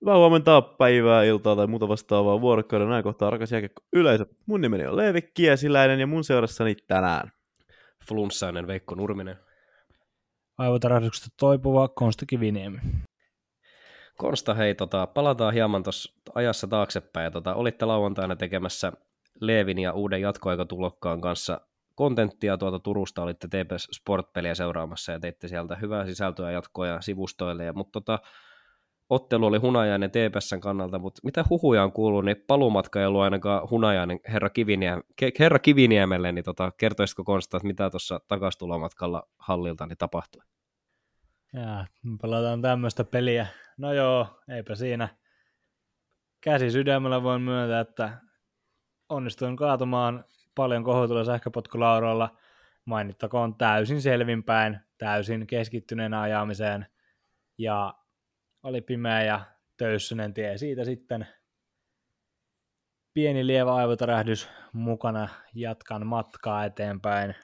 Hyvää huomenta, päivää, iltaa tai muuta vastaavaa vuorokauden näin kohtaa rakas jääkiekko yleisö. Mun nimeni on Leevi Kiesiläinen ja mun seurassani tänään. Flunssainen Veikko Nurminen. Aivotarahduksesta toipuva Konsta Kiviniemi. Konsta, hei, tota, palataan hieman tuossa ajassa taaksepäin. Ja, tota, olitte lauantaina tekemässä Leevin ja uuden jatkoaikatulokkaan kanssa kontenttia tuolta Turusta, olitte TPS Sport-peliä seuraamassa ja teitte sieltä hyvää sisältöä jatkoja sivustoille. Ja, mutta tota, ottelu oli hunajainen TPSn kannalta, mutta mitä huhuja on kuullut, niin palumatka ei ollut ainakaan hunajainen herra, Ke- herra Kiviniemelle, niin tota, kertoisitko Konsta, että mitä tuossa takastulomatkalla hallilta niin tapahtui? Ja, pelataan tämmöistä peliä. No joo, eipä siinä. Käsi sydämellä voin myöntää, että onnistuin kaatumaan paljon kohotulla sähköpotkulauroilla. Mainittakoon täysin selvinpäin, täysin keskittyneenä ajamiseen. Ja oli pimeä ja töyssynen tie. Siitä sitten pieni lievä aivotärähdys mukana jatkan matkaa eteenpäin.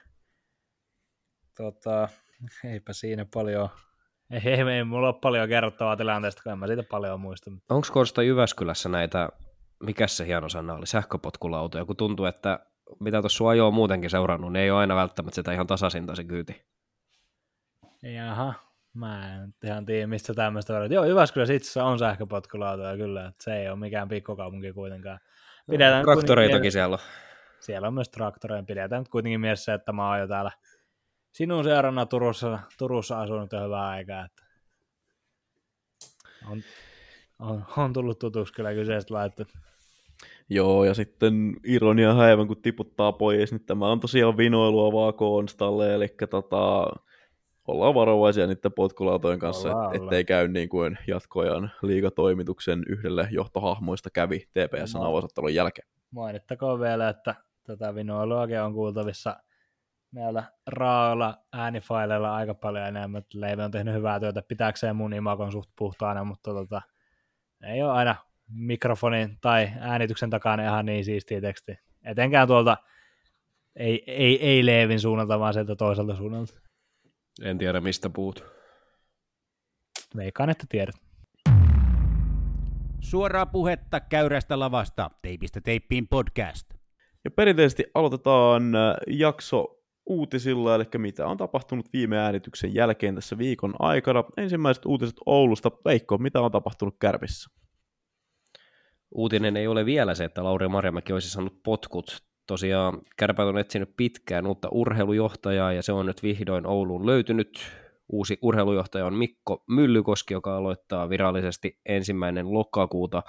Tota, eipä siinä paljon, ei, ei, ei mulla ole paljon kerrottavaa tilanteesta, kun en mä siitä paljon muista. Onko Konsta Jyväskylässä näitä, mikä se hieno sana oli, sähköpotkulautoja, kun tuntuu, että mitä tuossa ajoa muutenkin seurannut, niin ei ole aina välttämättä sitä ihan tasaisinta se kyyti. Jaha, Mä en ihan tiedä, mistä tämmöistä verran. Joo, Jyväskylässä itse on sähköpotkulautoja kyllä, että se ei ole mikään pikkukaupunki kuitenkaan. Pidetään Traktoreitakin siellä on. Siellä on myös traktoreja. Pidetään nyt kuitenkin mielessä, että mä oon jo täällä sinun seurana Turussa, Turussa asunut jo hyvää aikaa. Että on, on, on, tullut tutuksi kyllä kyseistä laitteet. Joo, ja sitten ironia häivän, kun tiputtaa pois, niin tämä on tosiaan vinoilua vaan Konstalle, eli tota, ollaan varovaisia niiden potkulautojen kanssa, et, ettei käy niin kuin jatkoajan liigatoimituksen yhdelle johtohahmoista kävi TPSn no. avausottelun jälkeen. Mainittakoon vielä, että tätä vinoiluakin on kuultavissa näillä raaoilla äänifaileilla aika paljon enemmän. Leive on tehnyt hyvää työtä pitääkseen mun imakon suht puhtaana, mutta tota, ei ole aina mikrofonin tai äänityksen takana ihan niin siistiä teksti. Etenkään tuolta ei, ei, ei Leevin suunnalta, vaan sieltä toiselta suunnalta. En tiedä, mistä puhut. Veikkaan, että tiedät. Suoraa puhetta käyrästä lavasta, teipistä teippiin podcast. Ja perinteisesti aloitetaan äh, jakso uutisilla, eli mitä on tapahtunut viime äänityksen jälkeen tässä viikon aikana. Ensimmäiset uutiset Oulusta. Veikko, mitä on tapahtunut Kärpissä? Uutinen ei ole vielä se, että Lauri Marjamäki olisi saanut potkut tosiaan Kärpät on etsinyt pitkään uutta urheilujohtajaa ja se on nyt vihdoin Ouluun löytynyt. Uusi urheilujohtaja on Mikko Myllykoski, joka aloittaa virallisesti ensimmäinen lokakuuta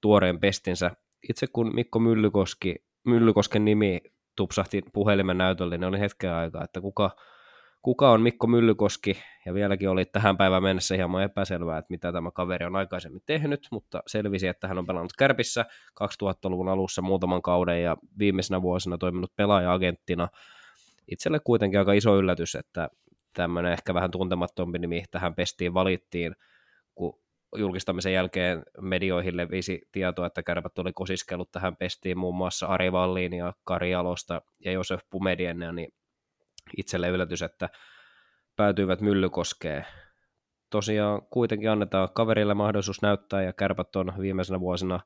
tuoreen pestinsä. Itse kun Mikko Myllykoski, Myllykosken nimi tupsahti puhelimen näytölle, niin oli hetken aikaa, että kuka, kuka on Mikko Myllykoski, ja vieläkin oli tähän päivään mennessä hieman epäselvää, että mitä tämä kaveri on aikaisemmin tehnyt, mutta selvisi, että hän on pelannut Kärpissä 2000-luvun alussa muutaman kauden ja viimeisenä vuosina toiminut pelaaja-agenttina. Itselle kuitenkin aika iso yllätys, että tämmöinen ehkä vähän tuntemattompi nimi tähän pestiin valittiin, kun julkistamisen jälkeen medioihin levisi tietoa, että kärpät oli kosiskellut tähän pestiin muun muassa Ari Valliin ja Kari Alosta ja Josef Pumedien, niin itselle yllätys, että päätyivät Myllykoskeen. Tosiaan kuitenkin annetaan kaverille mahdollisuus näyttää ja kärpät on viimeisenä vuosina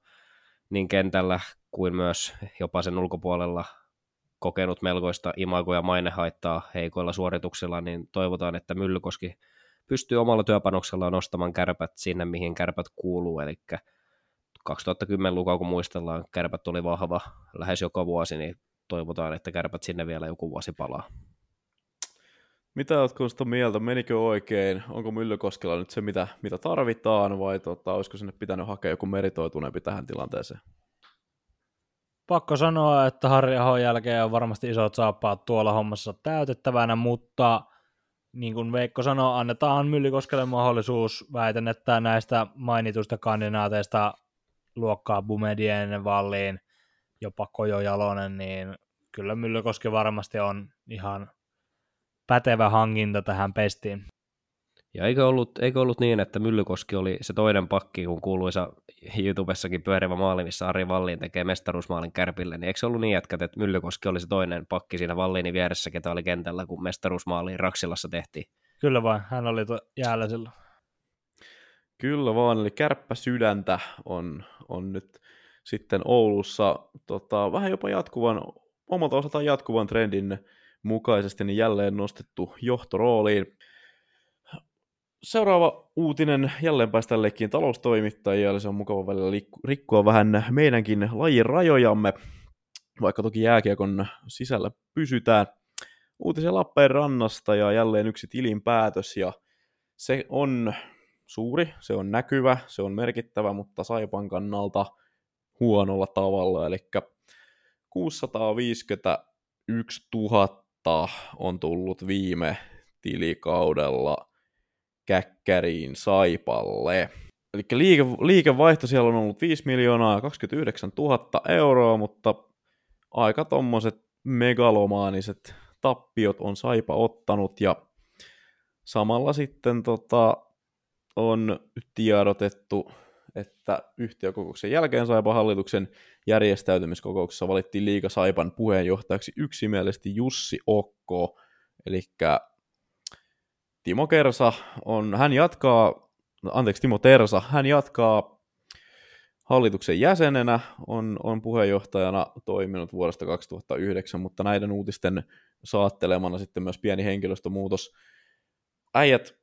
niin kentällä kuin myös jopa sen ulkopuolella kokenut melkoista imago- ja mainehaittaa heikoilla suorituksilla, niin toivotaan, että Myllykoski pystyy omalla työpanoksellaan nostamaan kärpät sinne, mihin kärpät kuuluu, eli 2010 lukaa, kun muistellaan, kärpät oli vahva lähes joka vuosi, niin toivotaan, että kärpät sinne vielä joku vuosi palaa. Mitä oletko sitä mieltä? Menikö oikein? Onko Myllykoskella nyt se, mitä, mitä tarvitaan, vai tota, olisiko sinne pitänyt hakea joku meritoituneempi tähän tilanteeseen? Pakko sanoa, että Harri Ahon jälkeen on varmasti isot saappaat tuolla hommassa täytettävänä, mutta niin kuin Veikko sanoi, annetaan Myllykoskelle mahdollisuus. Väitän, että näistä mainituista kandinaateista luokkaa Bumedien, Valliin, jopa Kojo Jalonen, niin kyllä Myllykoski varmasti on ihan pätevä hankinta tähän pestiin. Ja eikö ollut, eikö ollut niin, että Myllykoski oli se toinen pakki, kun kuuluisa YouTubessakin pyörivä maali, missä Ari Valliin tekee mestaruusmaalin kärpille, niin eikö se ollut niin jätkät, että Myllykoski oli se toinen pakki siinä Valliinin vieressä, ketä oli kentällä, kun mestaruusmaali Raksilassa tehtiin? Kyllä vain, hän oli to- jäällä silloin. Kyllä vaan, eli kärppä sydäntä on, on nyt sitten Oulussa tota, vähän jopa jatkuvan, omalta osaltaan jatkuvan trendin mukaisesti niin jälleen nostettu johtorooliin. Seuraava uutinen jälleen päästään leikkiin taloustoimittajia, eli se on mukava välillä rikkoa vähän meidänkin lajin rajojamme, vaikka toki jääkiekon sisällä pysytään. Uutisia Lappeenrannasta ja jälleen yksi tilinpäätös, ja se on suuri, se on näkyvä, se on merkittävä, mutta Saipan kannalta huonolla tavalla, eli 651 000 on tullut viime tilikaudella käkkäriin Saipalle. Eli liike, liikevaihto siellä on ollut 5 miljoonaa 29 000 euroa, mutta aika tommoset megalomaaniset tappiot on Saipa ottanut ja samalla sitten tota, on tiedotettu, että yhtiökokouksen jälkeen Saipan hallituksen järjestäytymiskokouksessa valittiin Liiga Saipan puheenjohtajaksi yksimielisesti Jussi Okko, eli Timo Kersa on, hän jatkaa, no, anteeksi Timo Tersa, hän jatkaa hallituksen jäsenenä, on, on puheenjohtajana toiminut vuodesta 2009, mutta näiden uutisten saattelemana sitten myös pieni henkilöstömuutos. Äijät,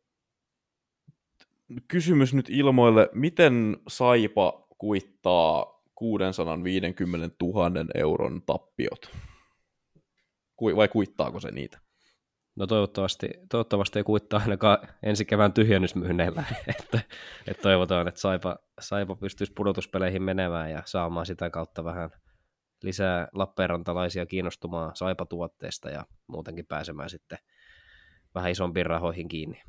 kysymys nyt ilmoille, miten Saipa kuittaa 650 000 euron tappiot? Vai kuittaako se niitä? No toivottavasti, toivottavasti ei kuittaa ainakaan ensi kevään tyhjennysmyynneillä, että, että toivotaan, että Saipa, Saipa pystyisi pudotuspeleihin menemään ja saamaan sitä kautta vähän lisää Lappeenrantalaisia kiinnostumaan Saipa-tuotteesta ja muutenkin pääsemään sitten vähän isompiin rahoihin kiinni.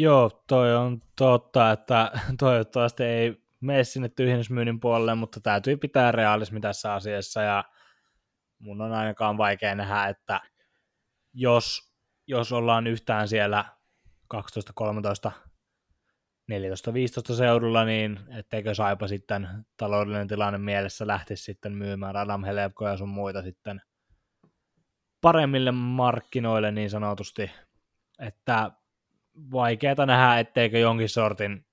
Joo, toi on totta, että toivottavasti ei mene sinne tyhjennysmyynnin puolelle, mutta täytyy pitää realismi tässä asiassa ja mun on ainakaan vaikea nähdä, että jos, jos ollaan yhtään siellä 12, 13, 14, 15 seudulla, niin etteikö Saipa sitten taloudellinen tilanne mielessä lähtisi sitten myymään Adam Helevkoja sun muita sitten paremmille markkinoille niin sanotusti, että vaikeaa nähdä, etteikö jonkin sortin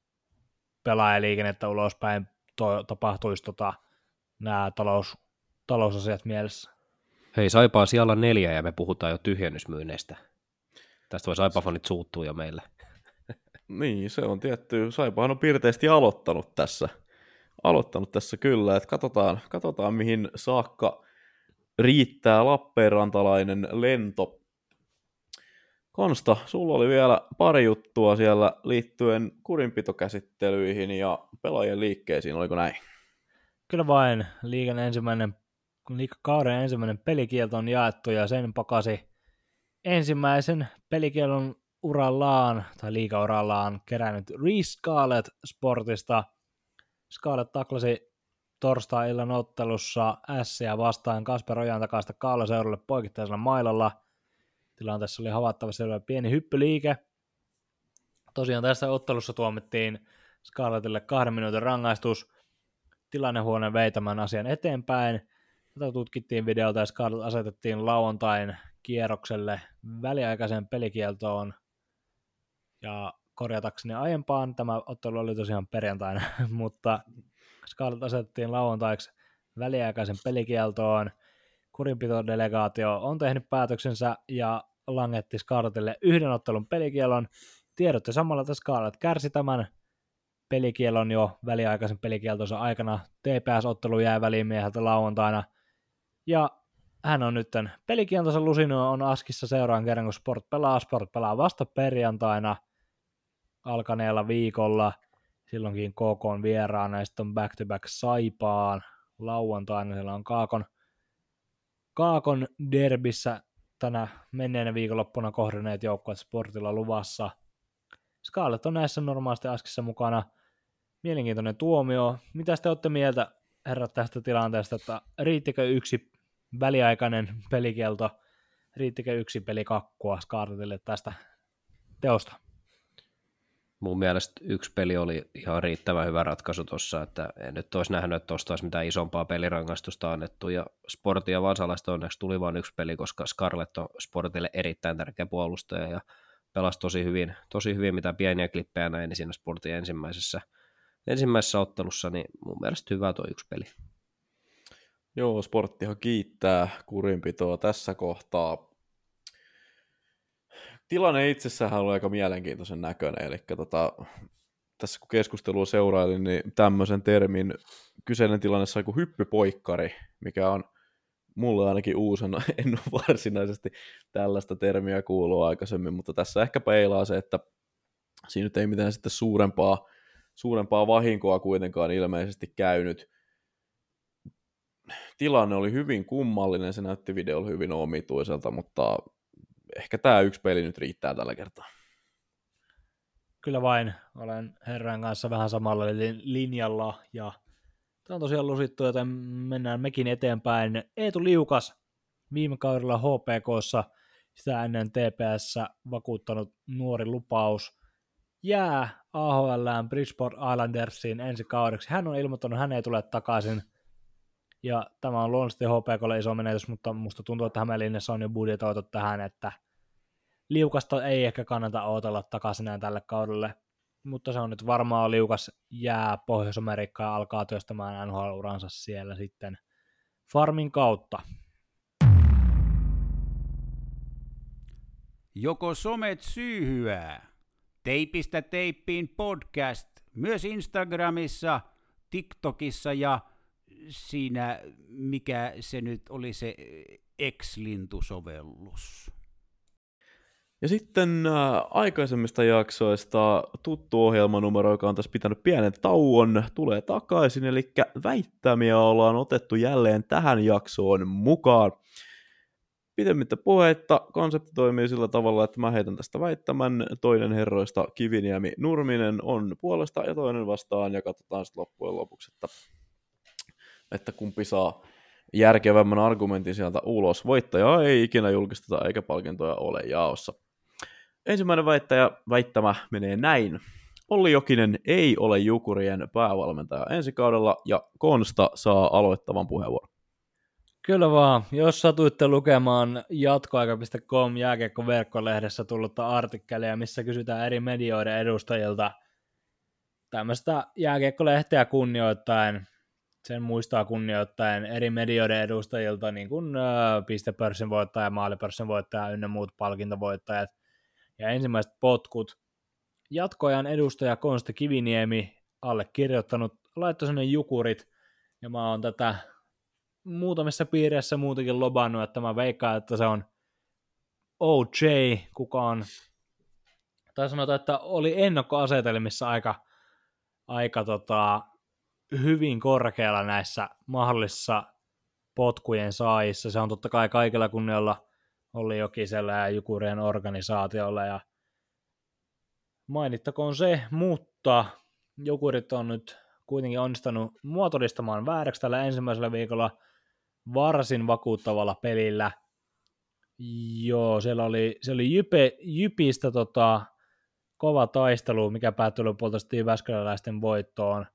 pelaajaliikennettä ulospäin to- tapahtuisi tota, nämä talous, talousasiat mielessä. Hei, Saipaa siellä neljä ja me puhutaan jo tyhjennysmyynneistä. Tästä voi Saipafanit suuttua jo meille. Niin, se on tietty. Saipahan on piirteisesti aloittanut tässä. Aloittanut tässä kyllä, että katsotaan, katsotaan mihin saakka riittää Lappeenrantalainen lento Konsta, sulla oli vielä pari juttua siellä liittyen kurinpitokäsittelyihin ja pelaajien liikkeisiin, oliko näin? Kyllä vain. Liikan ensimmäinen, liikakauden ensimmäinen pelikielto on jaettu ja sen pakasi ensimmäisen pelikielon urallaan tai liikaurallaan kerännyt Scarlett Sportista. Scarlett taklasi torstai-illan ottelussa Ässiä vastaan Kasper Ojan takaista Kaalaseudulle poikittaisella mailalla – tilanteessa oli havaittavasti pieni hyppyliike. Tosiaan tässä ottelussa tuomittiin Scarlettille kahden minuutin rangaistus. Tilannehuoneen vei tämän asian eteenpäin. Tätä tutkittiin videolta ja Scarlett asetettiin lauantain kierrokselle väliaikaisen pelikieltoon. Ja korjatakseni aiempaan, tämä ottelu oli tosiaan perjantaina, mutta Scarlett asetettiin lauantaiksi väliaikaisen pelikieltoon – kurinpitodelegaatio on tehnyt päätöksensä ja langetti Scarlettille yhden ottelun pelikielon. Tiedotte samalla, että Scarlett kärsi tämän pelikielon jo väliaikaisen pelikieltonsa aikana. TPS-ottelu jäi väliin mieheltä lauantaina. Ja hän on nyt pelikieltonsa lusinu on Askissa seuraan kerran, kun Sport pelaa. Sport pelaa vasta perjantaina alkaneella viikolla. Silloinkin KK on vieraana ja sitten on back-to-back Saipaan lauantaina. Siellä on Kaakon Kaakon derbissä tänä menneenä viikonloppuna kohdanneet joukkueet sportilla luvassa. Scarlett on näissä normaalisti askissa mukana. Mielenkiintoinen tuomio. Mitä te olette mieltä, herrat, tästä tilanteesta, että riittikö yksi väliaikainen pelikielto, riittikö yksi pelikakkua Scarlettille tästä teosta? Mun mielestä yksi peli oli ihan riittävän hyvä ratkaisu tuossa, että en nyt olisi nähnyt, että tuosta olisi mitään isompaa pelirangaistusta annettu, ja Sportin ja Vansalaista onneksi tuli vain yksi peli, koska Scarlett on Sportille erittäin tärkeä puolustaja, ja pelasi tosi hyvin, tosi hyvin, mitä pieniä klippejä näin niin siinä Sportin ensimmäisessä, ensimmäisessä ottelussa, niin mun mielestä hyvä tuo yksi peli. Joo, sporttihan kiittää kurinpitoa tässä kohtaa. Tilanne itsessään oli aika mielenkiintoisen näköinen, eli tota, tässä kun keskustelua seurailin, niin tämmöisen termin kyseinen tilanne sai kuin hyppypoikkari, mikä on mulle ainakin uusena, en ole varsinaisesti tällaista termiä kuullut aikaisemmin, mutta tässä ehkä peilaa se, että siinä nyt ei mitään sitten suurempaa, suurempaa vahinkoa kuitenkaan ilmeisesti käynyt. Tilanne oli hyvin kummallinen, se näytti videolla hyvin omituiselta, mutta ehkä tämä yksi peli nyt riittää tällä kertaa. Kyllä vain, olen herran kanssa vähän samalla linjalla ja Tämä on tosiaan lusittu, joten mennään mekin eteenpäin. Eetu Liukas viime kaudella HPKssa sitä ennen TPS vakuuttanut nuori lupaus jää AHL Bridgeport Islandersiin ensi kaudeksi. Hän on ilmoittanut, että hän ei tule takaisin. Ja tämä on luonnollisesti HPKlle iso menetys, mutta musta tuntuu, että Hämeenlinnassa on jo budjetoitu tähän, että liukasta ei ehkä kannata odotella takaisin enää tälle kaudelle mutta se on nyt varmaan liukas jää Pohjois-Amerikkaan ja alkaa työstämään NHL-uransa siellä sitten farmin kautta. Joko somet syyhyää? Teipistä teippiin podcast myös Instagramissa, TikTokissa ja siinä, mikä se nyt oli se X-lintusovellus. Ja sitten äh, aikaisemmista jaksoista tuttu ohjelmanumero, joka on tässä pitänyt pienen tauon, tulee takaisin, eli väittämiä ollaan otettu jälleen tähän jaksoon mukaan. Pitemmittä puheitta, konsepti toimii sillä tavalla, että mä heitän tästä väittämän, toinen herroista Kiviniemi Nurminen on puolesta ja toinen vastaan, ja katsotaan sitten loppujen lopuksi, että, että kumpi saa järkevämmän argumentin sieltä ulos. Voittajaa ei ikinä julkisteta eikä palkintoja ole jaossa. Ensimmäinen väittäjä, väittämä menee näin. Olli Jokinen ei ole Jukurien päävalmentaja ensi kaudella ja Konsta saa aloittavan puheenvuoron. Kyllä vaan. Jos satuitte lukemaan jatkoaika.com jääkiekko verkkolehdessä tullutta artikkelia, missä kysytään eri medioiden edustajilta tämmöistä jääkiekkolehteä kunnioittain, sen muistaa kunnioittain eri medioiden edustajilta, niin kuin pistepörssin voittaja, maalipörssin voittaja ynnä muut palkintovoittajat – ja ensimmäiset potkut. Jatkoajan edustaja Konsta Kiviniemi allekirjoittanut, laittoi sinne jukurit, ja mä oon tätä muutamissa piireissä muutenkin lobannut, että mä veikkaan, että se on OJ, kuka on, tai sanotaan, että oli ennakkoasetelmissa aika, aika tota, hyvin korkealla näissä mahdollisissa potkujen saajissa. Se on totta kai kaikilla kunnialla Olli Jokisella ja Jukurien organisaatiolla ja mainittakoon se, mutta Jukurit on nyt kuitenkin onnistunut muotodistamaan vääräksi tällä ensimmäisellä viikolla varsin vakuuttavalla pelillä. Joo, siellä oli, se oli Jype, Jypistä tota, kova taistelu, mikä päättyi lopulta Jyväskyläläisten voittoon.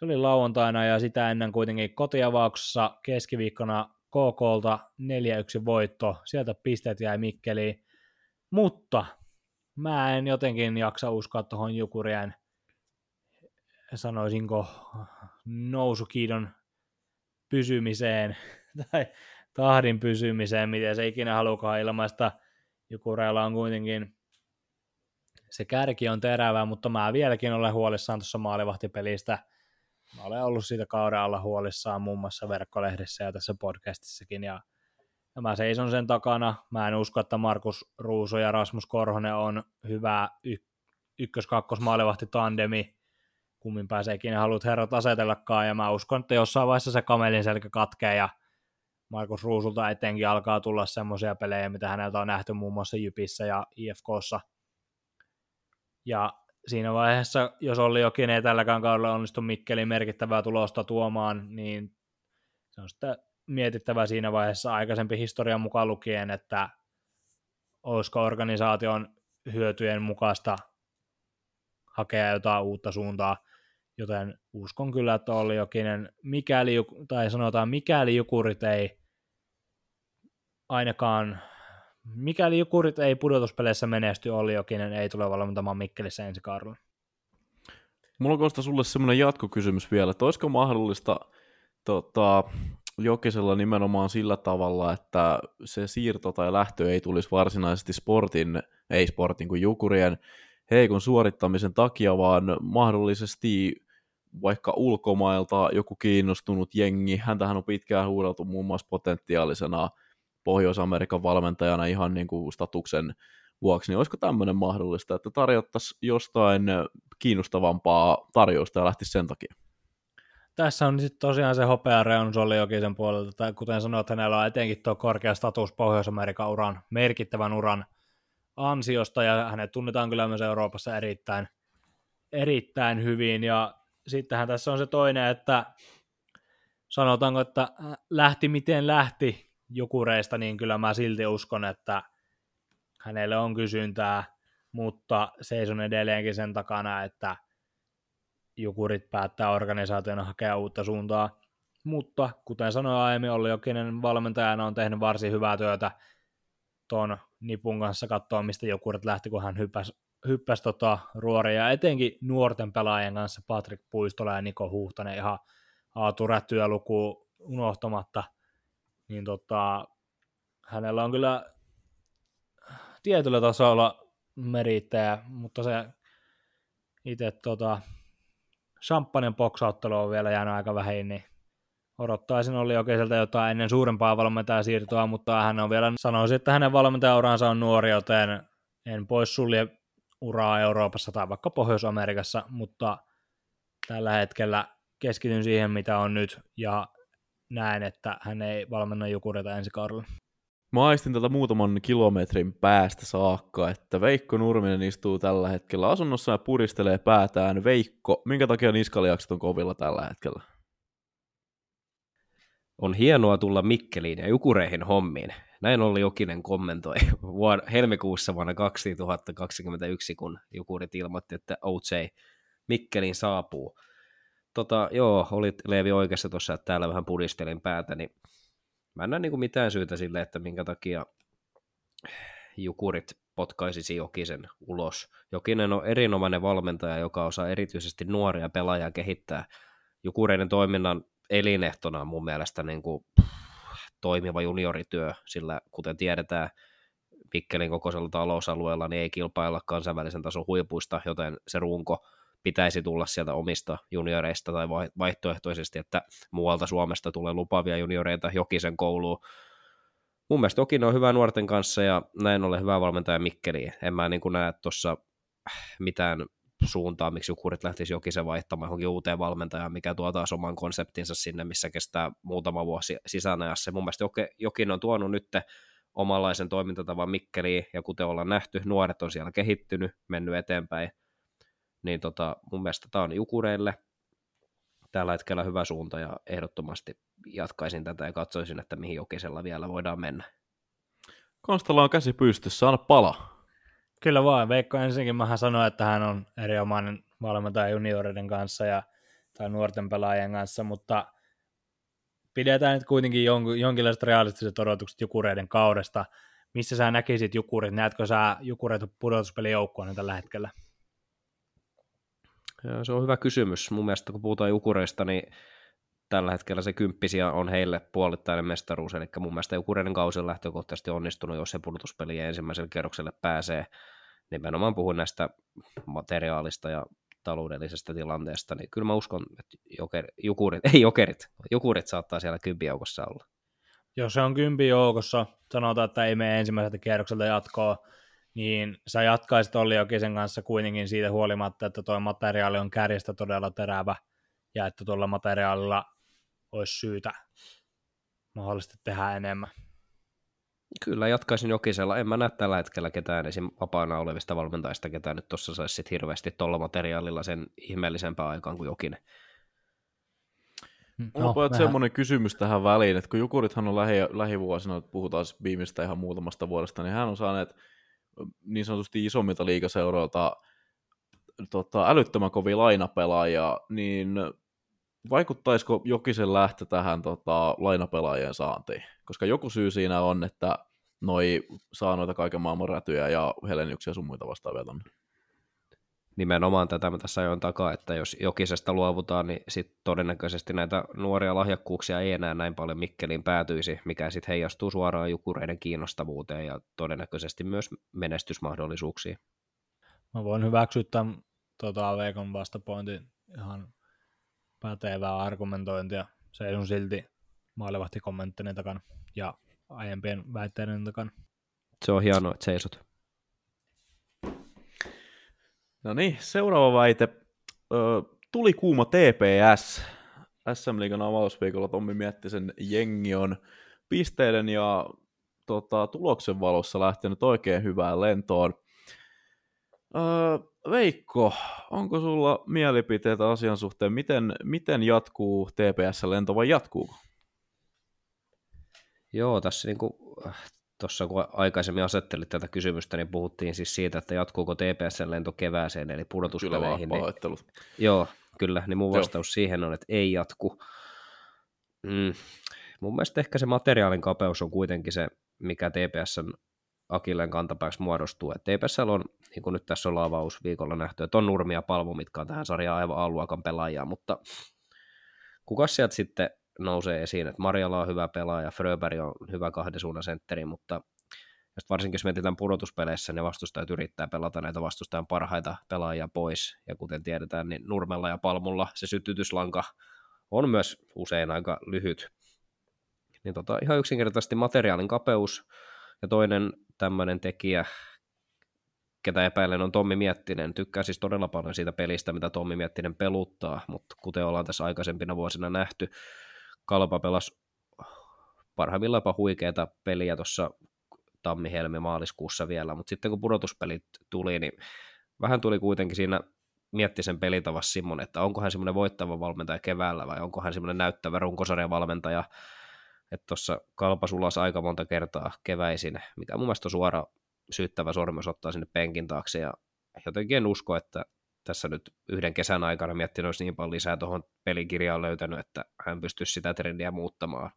Se oli lauantaina ja sitä ennen kuitenkin kotiavauksessa keskiviikkona KKlta 4-1 voitto, sieltä pisteet jäi Mikkeliin, mutta mä en jotenkin jaksa uskoa tuohon Jukurien, sanoisinko, nousukiidon pysymiseen tai tahdin pysymiseen, miten se ikinä halukaan ilmaista. Jukureilla on kuitenkin se kärki on terävä, mutta mä vieläkin olen huolissaan tuossa maalivahtipelistä – Mä olen ollut siitä kauden alla huolissaan muun muassa verkkolehdessä ja tässä podcastissakin, ja, ja mä seison sen takana. Mä en usko, että Markus Ruuso ja Rasmus Korhonen on hyvä y- ykkös-kakkos maalivahti tandemi, kummin pääsee ikinä haluat herrat asetellakaan, ja mä uskon, että jossain vaiheessa se kamelin selkä katkee, ja Markus Ruusulta etenkin alkaa tulla semmoisia pelejä, mitä häneltä on nähty muun muassa Jypissä ja IFKssa. Ja siinä vaiheessa, jos oli jokin ei tälläkään kaudella onnistu Mikkelin merkittävää tulosta tuomaan, niin se on sitten mietittävä siinä vaiheessa aikaisempi historian mukaan lukien, että olisiko organisaation hyötyjen mukaista hakea jotain uutta suuntaa, joten uskon kyllä, että oli jokinen, mikäli, tai sanotaan mikäli Jukurit ei ainakaan mikäli Jukurit ei pudotuspeleissä menesty, Olli Jokinen ei tule valmentamaan Mikkelissä ensi kaudella. Mulla on Kosta sulle semmoinen jatkokysymys vielä, että olisiko mahdollista tota, Jokisella nimenomaan sillä tavalla, että se siirto tai lähtö ei tulisi varsinaisesti sportin, ei sportin kuin Jukurien heikon suorittamisen takia, vaan mahdollisesti vaikka ulkomailta joku kiinnostunut jengi, häntähän on pitkään huudeltu muun muassa potentiaalisena Pohjois-Amerikan valmentajana ihan niin kuin statuksen vuoksi, niin olisiko tämmöinen mahdollista, että tarjottaisiin jostain kiinnostavampaa tarjousta ja lähtisi sen takia? Tässä on sitten tosiaan se hopea reunus oli Jokisen puolelta, tai kuten sanoit, hänellä on etenkin tuo korkea status Pohjois-Amerikan uran, merkittävän uran ansiosta, ja hänet tunnetaan kyllä myös Euroopassa erittäin, erittäin hyvin, ja sittenhän tässä on se toinen, että sanotaanko, että lähti miten lähti Jukureista, niin kyllä mä silti uskon, että hänelle on kysyntää, mutta seison edelleenkin sen takana, että Jukurit päättää organisaationa hakea uutta suuntaa. Mutta kuten sanoin aiemmin, Olli Jokinen valmentajana on tehnyt varsin hyvää työtä tuon nipun kanssa katsoa, mistä Jukurit lähti, kun hän hyppäsi, hyppäsi tota ruoria. Ja etenkin nuorten pelaajien kanssa Patrick Puistola ja Niko Huhtanen ihan A-turätyöluku unohtamatta. Niin tota, hänellä on kyllä tietyllä tasolla merittejä, mutta se itse tota, champagnen boksauttelu on vielä jäänyt aika vähin, niin odottaisin oli Jokeiselta jotain ennen suurempaa valmentajan siirtoa, mutta hän on vielä, sanoisin, että hänen valmentajauransa on nuori, joten en pois sulje uraa Euroopassa tai vaikka Pohjois-Amerikassa, mutta tällä hetkellä keskityn siihen, mitä on nyt, ja näen, että hän ei valmenna Jukureita ensi kaudella. Mä aistin tätä muutaman kilometrin päästä saakka, että Veikko Nurminen istuu tällä hetkellä asunnossa ja puristelee päätään. Veikko, minkä takia niskaliakset on kovilla tällä hetkellä? On hienoa tulla Mikkeliin ja Jukureihin hommiin. Näin oli Jokinen kommentoi helmikuussa vuonna 2021, kun Jukurit ilmoitti, että OJ Mikkeliin saapuu. Tota, joo, olit Leevi oikeassa tuossa, että täällä vähän pudistelin päätä, niin mä en näe niin mitään syytä sille, että minkä takia Jukurit potkaisisi Jokisen ulos. Jokinen on erinomainen valmentaja, joka osaa erityisesti nuoria pelaajia kehittää. Jukureiden toiminnan elinehtona on mun mielestä niin kuin, toimiva juniorityö, sillä kuten tiedetään, Pikkelin kokoisella talousalueella niin ei kilpailla kansainvälisen tason huipuista, joten se runko pitäisi tulla sieltä omista junioreista tai vaihtoehtoisesti, että muualta Suomesta tulee lupavia junioreita Jokisen kouluun. Mun mielestä Jokinen on hyvä nuorten kanssa ja näin ollen hyvä valmentaja Mikkeliin. En mä niin näe tuossa mitään suuntaa, miksi Jukurit lähtisi Jokisen vaihtamaan johonkin uuteen valmentajaan, mikä tuo taas oman konseptinsa sinne, missä kestää muutama vuosi sisäänajassa. Mun mielestä Jokin on tuonut nyt omanlaisen toimintatavan Mikkeliin, ja kuten ollaan nähty, nuoret on siellä kehittynyt, mennyt eteenpäin, niin tota, mun mielestä tämä on Jukureille tällä hetkellä hyvä suunta, ja ehdottomasti jatkaisin tätä ja katsoisin, että mihin Jokisella vielä voidaan mennä. Konstalla on käsi pystyssä, anna pala. Kyllä vaan. Veikko ensinnäkin mä sanoin, että hän on erinomainen valmentaja junioreiden kanssa ja, tai nuorten pelaajien kanssa, mutta pidetään nyt kuitenkin jon, jonkinlaiset realistiset odotukset Jukureiden kaudesta. Missä sä näkisit Jukurit? Näetkö sä Jukureita pudotuspelijoukkoon tällä hetkellä? Se on hyvä kysymys. Mun mielestä kun puhutaan Jukureista, niin tällä hetkellä se kymppisiä on heille puolittainen mestaruus, eli mun mielestä Jukureiden kausi on lähtökohtaisesti onnistunut, jos se pudotuspeliä ensimmäiselle kerrokselle pääsee. Nimenomaan puhun näistä materiaalista ja taloudellisesta tilanteesta, niin kyllä mä uskon, että joker, jukurit, ei jokerit, jukurit saattaa siellä kympijoukossa olla. Jos se on kympijoukossa, sanotaan, että ei mene ensimmäiseltä kierrokselta jatkoa, niin sä jatkaisit Olli Jokisen kanssa kuitenkin siitä huolimatta, että tuo materiaali on kärjestä todella terävä, ja että tuolla materiaalilla olisi syytä mahdollisesti tehdä enemmän. Kyllä, jatkaisin Jokisella. En mä näe tällä hetkellä ketään esim. vapaana olevista valmentajista, ketään nyt tuossa saisi sit hirveästi tuolla materiaalilla sen ihmeellisempää aikaan kuin Jokinen. Mulla no, on semmoinen kysymys tähän väliin, että kun Jukurithan on lähi, lähivuosina, puhutaan siis viimeistä ihan muutamasta vuodesta, niin hän on saaneet niin sanotusti isommilta liikaseuroilta tota, älyttömän kovia lainapelaajia, niin vaikuttaisiko Jokisen lähtö tähän tota, lainapelaajien saantiin? Koska joku syy siinä on, että noi saa noita kaiken maailman rätyjä ja heleniuksia sun muita vastaavia tonne. Nimenomaan tätä mä tässä ajoin takaa, että jos jokisesta luovutaan, niin sit todennäköisesti näitä nuoria lahjakkuuksia ei enää näin paljon Mikkeliin päätyisi, mikä sitten heijastuu suoraan jukureiden kiinnostavuuteen ja todennäköisesti myös menestysmahdollisuuksiin. Mä voin hyväksyä tämän tota, Veikon vastapointin ihan pätevää argumentointia. Se on silti maalevahti kommenttinen takana ja aiempien väitteiden takana. Se on hienoa, että seisot. No niin, seuraava väite. Ö, tuli kuuma TPS. SM Liigan avausviikolla Tommi Miettisen jengi on pisteiden ja tota, tuloksen valossa lähtenyt oikein hyvään lentoon. Öö, Veikko, onko sulla mielipiteitä asian suhteen? Miten, miten jatkuu TPS-lento vai jatkuuko? Joo, tässä niin kuin, tuossa kun aikaisemmin asettelit tätä kysymystä, niin puhuttiin siis siitä, että jatkuuko TPS-lento kevääseen, eli pudotuspeleihin. Kyllä vaan, niin, Joo, kyllä, niin mun vastaus Joo. siihen on, että ei jatku. Mm, mun mielestä ehkä se materiaalin kapeus on kuitenkin se, mikä TPSn Akilleen kantapääksi muodostuu. Et TPSL on, niin kuin nyt tässä on avaus viikolla nähty, että on Nurmi ja Palmu, mitkä on tähän sarjaan aivan aluakan pelaajia, mutta kuka sieltä sitten nousee esiin, että Marjala on hyvä pelaaja, Fröberg on hyvä kahden suunnan sentteri, mutta varsinkin jos mietitään pudotuspeleissä, niin vastustajat yrittää pelata näitä vastustajan parhaita pelaajia pois, ja kuten tiedetään, niin Nurmella ja Palmulla se sytytyslanka on myös usein aika lyhyt. Niin tota, ihan yksinkertaisesti materiaalin kapeus, ja toinen tämmöinen tekijä, ketä epäilen, on Tommi Miettinen. Tykkää siis todella paljon siitä pelistä, mitä Tommi Miettinen peluttaa, mutta kuten ollaan tässä aikaisempina vuosina nähty, Kalpa pelasi parhaimmillaan jopa huikeita peliä tuossa tammi-helmi-maaliskuussa vielä, mutta sitten kun pudotuspelit tuli, niin vähän tuli kuitenkin siinä mietti sen pelitavassa semmoinen, että onko hän semmoinen voittava valmentaja keväällä vai onko hän semmoinen näyttävä runkosarjan valmentaja, että tuossa kalpa sulas aika monta kertaa keväisin, mikä mun mielestä on suora syyttävä sormus ottaa sinne penkin taakse ja jotenkin en usko, että tässä nyt yhden kesän aikana miettinyt olisi niin paljon lisää tuohon pelikirjaan löytänyt, että hän pystyisi sitä trendiä muuttamaan.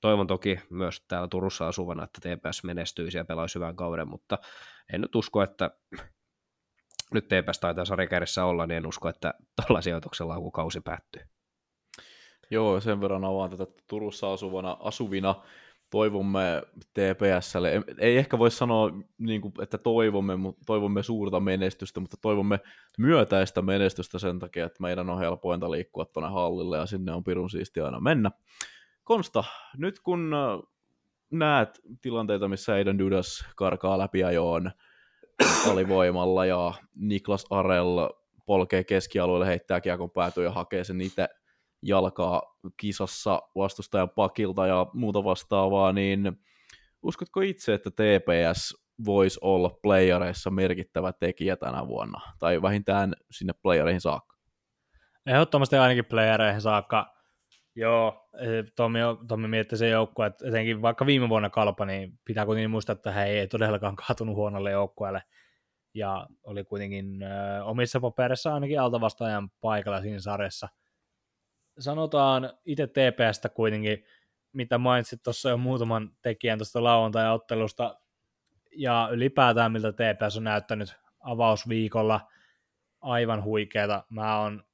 Toivon toki myös täällä Turussa asuvana, että TPS menestyisi ja pelaisi hyvän kauden, mutta en nyt usko, että nyt TPS taitaa sarjakärjessä olla, niin en usko, että tuolla sijoituksella kun kausi päättyy. Joo, sen verran avaan tätä Turussa asuvana, asuvina toivomme TPSlle, ei ehkä voi sanoa, niin kuin, että toivomme, toivomme suurta menestystä, mutta toivomme myötäistä menestystä sen takia, että meidän on helpointa liikkua tuonne hallille ja sinne on pirun siisti aina mennä. Konsta, nyt kun näet tilanteita, missä Aiden Dudas karkaa läpi ajoon alivoimalla ja Niklas Arel polkee keskialueelle, heittää kiekon päätyä ja hakee sen itse jalkaa kisassa vastustajan pakilta ja muuta vastaavaa, niin uskotko itse, että TPS voisi olla playareissa merkittävä tekijä tänä vuonna, tai vähintään sinne playereihin saakka? Ehdottomasti ainakin playereihin saakka. Joo, Tommi, Tommi mietti se joukkue, että etenkin vaikka viime vuonna kalpa, niin pitää kuitenkin muistaa, että he ei todellakaan kaatunut huonolle joukkueelle. Ja oli kuitenkin ö, omissa paperissa ainakin altavastaajan paikalla siinä sarjassa – sanotaan itse TPSstä kuitenkin, mitä mainitsit tuossa jo muutaman tekijän tuosta lauantai-ottelusta, ja ylipäätään miltä TPS on näyttänyt avausviikolla. Aivan huikeeta. Mä oon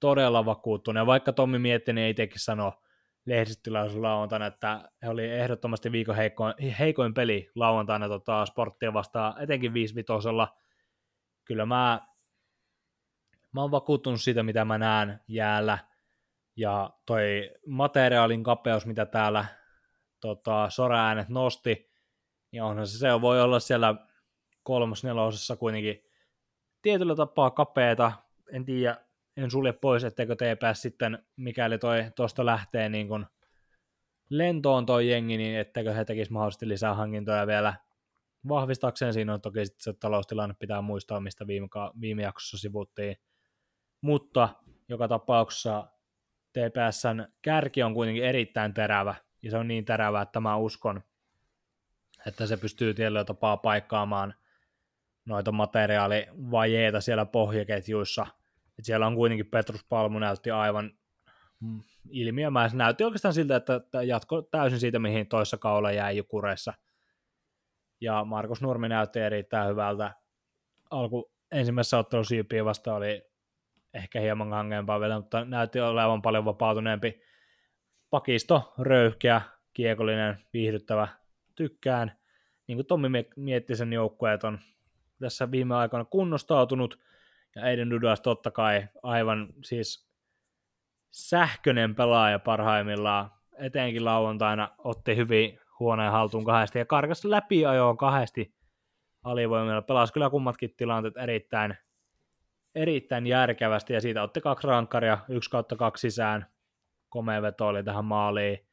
todella vakuuttunut, ja vaikka Tommi mietti, niin ei teki sano lehdistötilaisuus lauantaina, että he oli ehdottomasti viikon heikoin, heikoin peli lauantaina tota, sporttia vastaan, etenkin 5 Kyllä mä, mä oon vakuuttunut siitä, mitä mä näen jäällä – ja toi materiaalin kapeus, mitä täällä tota, sora-äänet nosti, niin onhan se, se voi olla siellä kolmos nelosessa kuitenkin tietyllä tapaa kapeeta. En tiedä, en sulje pois, etteikö TPS sitten, mikäli toi tuosta lähtee niin kun lentoon toi jengi, niin etteikö he tekisi mahdollisesti lisää hankintoja vielä vahvistakseen. Siinä on toki sitten se taloustilanne pitää muistaa, mistä viime, viime jaksossa sivuttiin. Mutta joka tapauksessa TPSn kärki on kuitenkin erittäin terävä, ja se on niin terävä, että mä uskon, että se pystyy tietyllä tapaa paikkaamaan noita materiaalivajeita siellä pohjaketjuissa. Et siellä on kuitenkin Petrus Palmu näytti aivan ilmiömäisen. Näytti oikeastaan siltä, että jatko täysin siitä, mihin toissa kaula jäi Jukureissa – ja Markus Nurmi näytti erittäin hyvältä. Alku ensimmäisessä ottelussa vasta oli ehkä hieman kangeempaa vielä, mutta näytti olevan paljon vapautuneempi pakisto, röyhkeä, kiekollinen, viihdyttävä, tykkään. Niin kuin Tommi mietti sen joukkueet on tässä viime aikoina kunnostautunut, ja Aiden Dudas totta kai aivan siis sähköinen pelaaja parhaimmillaan, etenkin lauantaina otti hyvin huoneen haltuun kahdesti ja karkas läpi ajoa kahdesti alivoimilla. Pelasi kyllä kummatkin tilanteet erittäin, erittäin järkevästi ja siitä otti kaksi rankkaria, yksi kautta kaksi sisään. Komea veto oli tähän maaliin.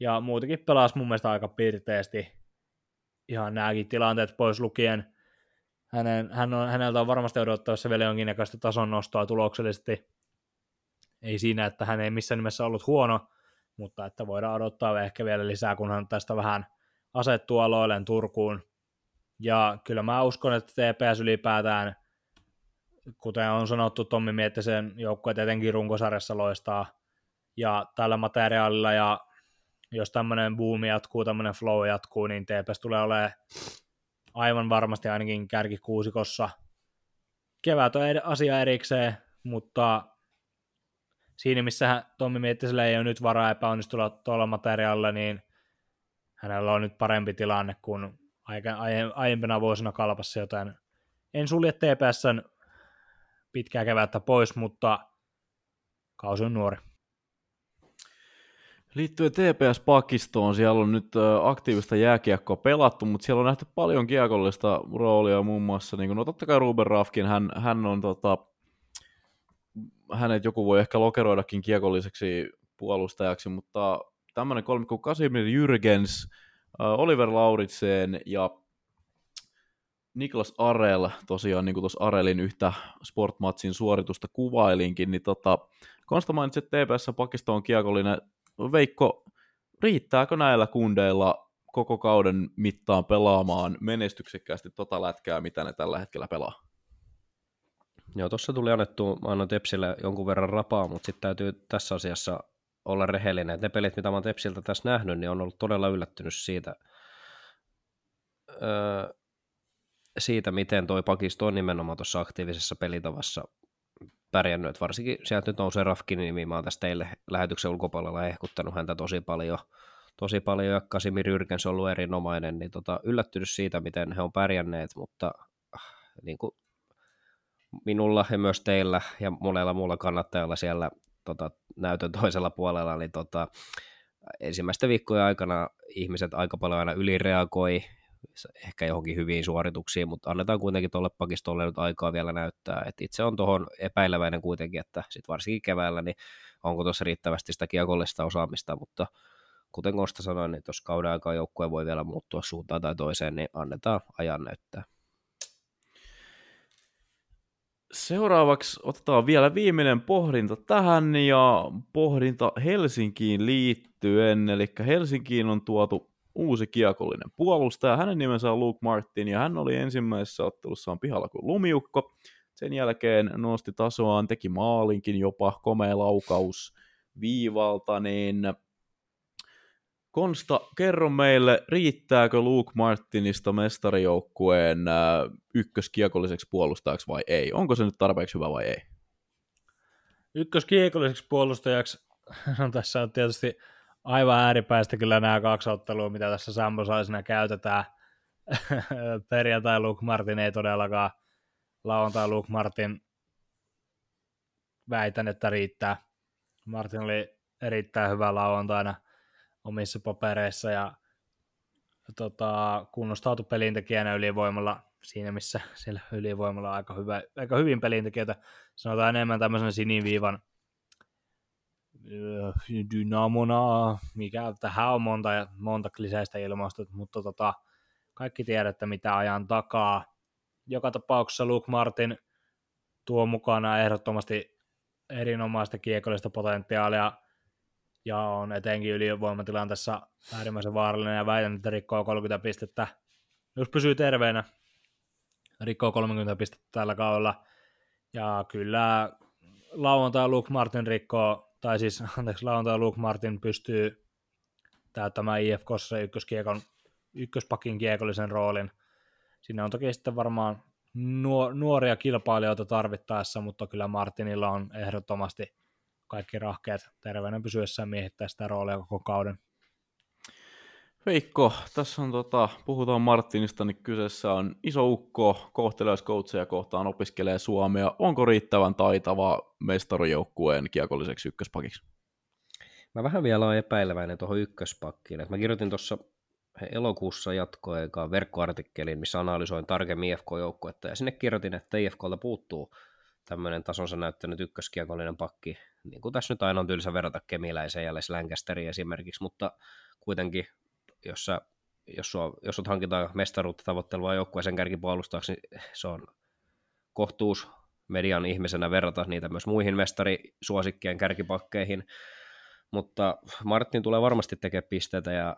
Ja muutenkin pelasi mun mielestä aika pirteästi ihan nämäkin tilanteet pois lukien. Hänen, hän on, häneltä on varmasti odottavassa vielä jonkinnäköistä tason nostoa tuloksellisesti. Ei siinä, että hän ei missään nimessä ollut huono, mutta että voidaan odottaa ehkä vielä lisää, kunhan tästä vähän asettuu aloilleen Turkuun. Ja kyllä mä uskon, että TPS ylipäätään, kuten on sanottu, Tommi Miettisen joukkue etenkin runkosarjassa loistaa, ja tällä materiaalilla, ja jos tämmöinen buumi jatkuu, tämmöinen flow jatkuu, niin TPS tulee olemaan aivan varmasti ainakin kärkikuusikossa. Kevät on asia erikseen, mutta siinä missä Tommi Miettisellä ei ole nyt varaa epäonnistua tuolla materiaalilla, niin hänellä on nyt parempi tilanne kuin aiempina vuosina kalpassa, joten en sulje TPSn pitkää kevättä pois, mutta kausi on nuori. Liittyen TPS-pakistoon, siellä on nyt aktiivista jääkiekkoa pelattu, mutta siellä on nähty paljon kiekollista roolia muun muassa, niin no totta kai Ruben Rafkin, hän, hän on tota, hänet joku voi ehkä lokeroidakin kiekolliseksi puolustajaksi, mutta tämmöinen kolmikko Kasimir Jürgens, Oliver Lauritsen ja Niklas Arel, tosiaan niin kuin tuossa Arelin yhtä Sportmatsin suoritusta kuvailinkin, niin tota, Konsta mainitsi, että TPS Pakisto on kiekollinen. Veikko, riittääkö näillä kundeilla koko kauden mittaan pelaamaan menestyksekkäästi tota lätkää, mitä ne tällä hetkellä pelaa? Joo, tuossa tuli annettu, annoin Tepsille jonkun verran rapaa, mutta sitten täytyy tässä asiassa olla rehellinen. ne pelit, mitä mä oon Tepsiltä tässä nähnyt, niin on ollut todella yllättynyt siitä, öö, siitä miten toi pakisto on nimenomaan tuossa aktiivisessa pelitavassa pärjännyt. Et varsinkin sieltä nyt nousee Rafkin nimi, mä oon tässä teille lähetyksen ulkopuolella ehkuttanut häntä tosi paljon, tosi paljon ja Kasimir Jyrkens on ollut erinomainen, niin tota, yllättynyt siitä, miten he on pärjänneet, mutta äh, niin kuin minulla ja myös teillä ja monella muulla kannattajalla siellä tota, näytön toisella puolella, niin tota, ensimmäistä viikkoja aikana ihmiset aika paljon aina ylireagoi, ehkä johonkin hyviin suorituksiin, mutta annetaan kuitenkin tuolle pakistolle nyt aikaa vielä näyttää. Et itse on tuohon epäileväinen kuitenkin, että sit varsinkin keväällä, niin onko tuossa riittävästi sitä kiekollista osaamista, mutta kuten Kosta sanoi, niin tuossa kauden aikaa joukkue voi vielä muuttua suuntaan tai toiseen, niin annetaan ajan näyttää. Seuraavaksi otetaan vielä viimeinen pohdinta tähän ja pohdinta Helsinkiin liittyen. Eli Helsinkiin on tuotu uusi kiekollinen puolustaja. Hänen nimensä on Luke Martin ja hän oli ensimmäisessä ottelussaan pihalla kuin lumiukko. Sen jälkeen nosti tasoaan, teki maalinkin jopa, komea laukaus viivalta, niin Konsta, kerro meille, riittääkö Luke Martinista mestarijoukkueen äh, ykköskiekolliseksi puolustajaksi vai ei? Onko se nyt tarpeeksi hyvä vai ei? Ykköskiekolliseksi puolustajaksi, no tässä on tietysti aivan ääripäistä kyllä nämä kaksi ottelua, mitä tässä sammosaisena käytetään. Perjantai Luke Martin ei todellakaan, lauantai Luke Martin väitän, että riittää. Martin oli erittäin hyvä lauantaina omissa papereissa ja tota, kunnostautui pelintekijänä ylivoimalla siinä, missä siellä ylivoimalla on aika, hyvä, aika hyvin pelintekijöitä. Sanotaan enemmän tämmöisen siniviivan dynamona, mikä tähän on monta, monta kliseistä ilmausta, mutta tota, kaikki tiedätte mitä ajan takaa. Joka tapauksessa Luke Martin tuo mukana ehdottomasti erinomaista kiekollista potentiaalia ja on etenkin ylivoimatilanteessa äärimmäisen vaarallinen ja väitän, että rikkoo 30 pistettä. Jos pysyy terveenä, rikkoo 30 pistettä tällä kaudella. Ja kyllä lauantai Luke Martin rikkoo, tai siis anteeksi, lauantai Luke Martin pystyy täyttämään IFKssa ykköskiekon ykköspakin kiekollisen roolin. Siinä on toki sitten varmaan nuoria kilpailijoita tarvittaessa, mutta kyllä Martinilla on ehdottomasti kaikki rahkeet terveenä pysyessään miehittää sitä roolia koko kauden. Veikko, tässä on tota, puhutaan Martinista, niin kyseessä on iso ukko, kohteliaiskoutseja kohtaan opiskelee Suomea. Onko riittävän taitava mestarijoukkueen kiekolliseksi ykköspakiksi? Mä vähän vielä olen epäileväinen tuohon ykköspakkiin. Mä kirjoitin tuossa elokuussa jatkoaikaan verkkoartikkelin, missä analysoin tarkemmin IFK-joukkuetta, ja sinne kirjoitin, että IFKlta puuttuu tämmöinen tasonsa näyttänyt ykköskiekollinen pakki, niin kuin tässä nyt aina on tylsä verrata Kemiläiseen ja Lancasteriin esimerkiksi, mutta kuitenkin, jos, sä, jos, sua, jos sut hankitaan mestaruutta tavoittelua joukkueeseen kärkipuolustajaksi, niin se on kohtuus median ihmisenä verrata niitä myös muihin mestarisuosikkien kärkipakkeihin, mutta Martin tulee varmasti tekemään pisteitä ja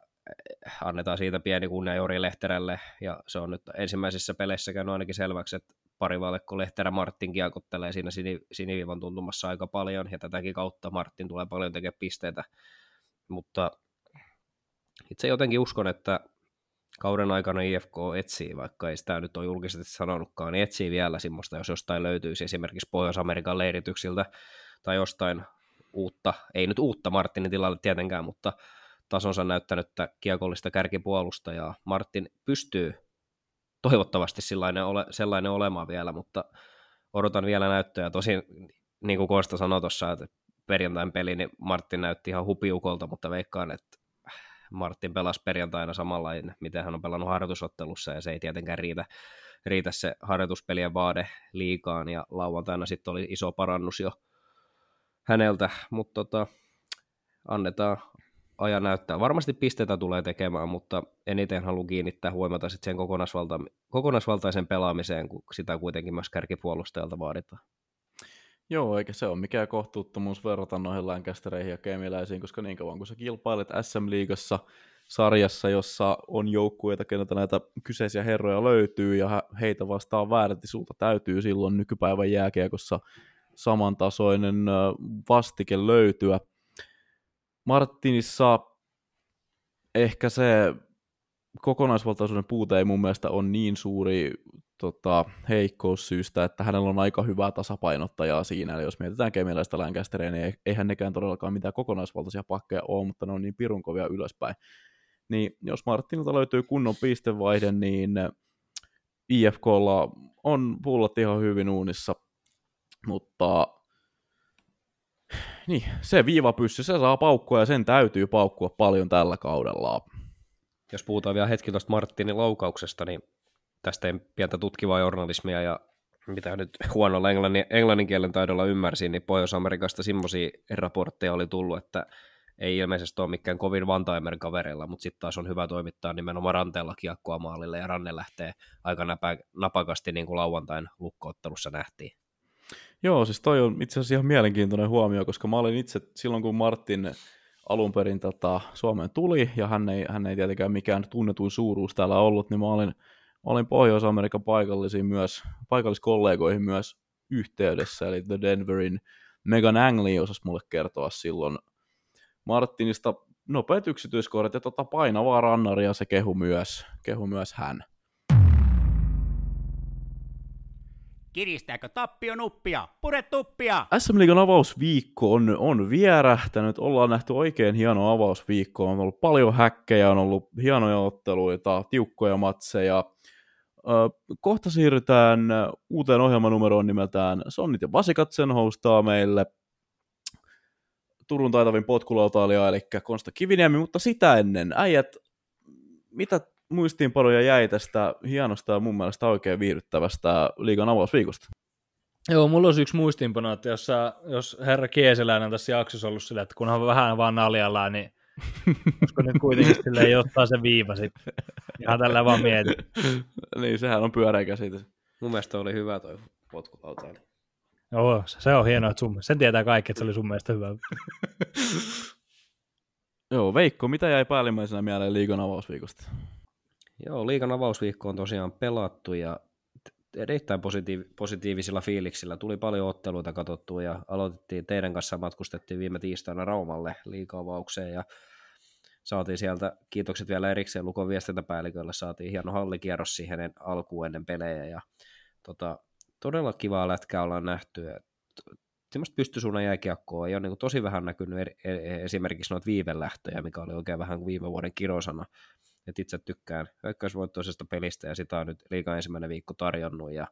annetaan siitä pieni kunnia Jori Lehterälle, ja se on nyt ensimmäisissä peleissä käynyt ainakin selväksi, että parivalekko Lehterä Martin kiekottelee siinä siniviivan tuntumassa aika paljon, ja tätäkin kautta Martin tulee paljon tekemään pisteitä, mutta itse jotenkin uskon, että kauden aikana IFK etsii, vaikka ei sitä nyt ole julkisesti sanonutkaan, niin etsii vielä semmoista, jos jostain löytyisi esimerkiksi Pohjois-Amerikan leirityksiltä tai jostain uutta, ei nyt uutta Martinin tilalle tietenkään, mutta tasonsa näyttänyttä kiekollista kärkipuolustajaa. Martin pystyy toivottavasti sellainen, ole, sellainen olemaan vielä, mutta odotan vielä näyttöjä. Tosin, niin kuin Konsta sanoi tuossa, että perjantain peli, niin Martin näytti ihan hupiukolta, mutta veikkaan, että Martin pelasi perjantaina samalla, miten hän on pelannut harjoitusottelussa, ja se ei tietenkään riitä, riitä se harjoituspelien vaade liikaan, ja lauantaina sitten oli iso parannus jo häneltä, mutta tota, annetaan, ajan näyttää. Varmasti pisteitä tulee tekemään, mutta eniten haluan kiinnittää huomiota sitten sen kokonaisvalta, kokonaisvaltaisen pelaamiseen, kun sitä kuitenkin myös kärkipuolustajalta vaaditaan. Joo, eikä se ole mikään kohtuuttomuus verrata noihin länkästereihin ja kemiläisiin, koska niin kauan kun sä kilpailet SM-liigassa sarjassa, jossa on joukkueita, keneltä näitä kyseisiä herroja löytyy, ja heitä vastaan väärti sulta täytyy silloin nykypäivän jääkiekossa samantasoinen vastike löytyä. Martinissa ehkä se kokonaisvaltaisuuden puute ei mun mielestä ole niin suuri tota, heikkous syystä, että hänellä on aika hyvää tasapainottajaa siinä, eli jos mietitään kemialaista länkästeriä, niin eihän nekään todellakaan mitään kokonaisvaltaisia pakkeja ole, mutta ne on niin pirun kovia ylöspäin. Niin jos Martinilta löytyy kunnon pistevaihde, niin IFKlla on pullot ihan hyvin uunissa, mutta niin, se viivapyssy, se saa paukkua ja sen täytyy paukkua paljon tällä kaudella. Jos puhutaan vielä hetki tuosta Martinin laukauksesta, niin tästä ei pientä tutkivaa journalismia ja mitä nyt huonolla englannin, englannin kielen taidolla ymmärsin, niin Pohjois-Amerikasta semmoisia raportteja oli tullut, että ei ilmeisesti ole mikään kovin Vantaimer kaverilla, mutta sitten taas on hyvä toimittaa nimenomaan ranteella kiekkoa maalille, ja ranne lähtee aika napä, napakasti, niin kuin lauantain lukkoottelussa nähtiin. Joo, siis toi on itse asiassa ihan mielenkiintoinen huomio, koska mä olin itse silloin, kun Martin alun perin tota, Suomeen tuli, ja hän ei, hän ei tietenkään mikään tunnetuin suuruus täällä ollut, niin mä olin, olin Pohjois-Amerikan paikallisiin myös, paikalliskollegoihin myös yhteydessä, eli The Denverin Megan Angley osasi mulle kertoa silloin Martinista nopeat yksityiskohdat ja tota painavaa rannaria se kehu myös, kehu myös hän. Kiristääkö nuppia? Pure tuppia! SM Liigan avausviikko on, on vierähtänyt. Ollaan nähty oikein hieno avausviikko. On ollut paljon häkkejä, on ollut hienoja otteluita, tiukkoja matseja. Kohta siirrytään uuteen ohjelmanumeroon nimeltään Sonnit ja Vasikat sen hostaa meille. Turun taitavin potkulautailija, eli Konsta Kiviniemi, mutta sitä ennen, äijät, mitä muistiinpanoja jäi tästä hienosta ja mun mielestä oikein viihdyttävästä liigan avausviikosta. Joo, mulla olisi yksi muistiinpano, että jos, sä, jos herra Kieseläinen tässä jaksossa ollut silleen, että kunhan vähän vaan naljallaan, niin koska nyt kuitenkin silleen ottaa se viiva sitten. Ihan tällä vaan mietin. niin, sehän on pyöreä käsitys. Mun mielestä oli hyvä toi potkulautaili. Joo, se on hienoa, että sun, sen tietää kaikki, että se oli sun mielestä hyvä. Joo, Veikko, mitä jäi päällimmäisenä mieleen liigan avausviikosta? Joo, liikan avausviikko on tosiaan pelattu ja erittäin positiiv- positiivisilla fiiliksillä. Tuli paljon otteluita katsottua ja aloitettiin teidän kanssa, matkustettiin viime tiistaina Raumalle liikaavaukseen ja saatiin sieltä, kiitokset vielä erikseen Lukon viestintäpäällikölle, saatiin hieno hallikierros siihen alkuun ennen pelejä ja tota, todella kivaa lätkää ollaan nähty. Semmoista pystysuunnan jääkiekkoa ei ole niin tosi vähän näkynyt eri, e, e, esimerkiksi noita viivelähtöjä, mikä oli oikein vähän viime vuoden kirosana. Et itse tykkään hyökkäysvoittoisesta pelistä ja sitä on nyt liikaa ensimmäinen viikko tarjonnut ja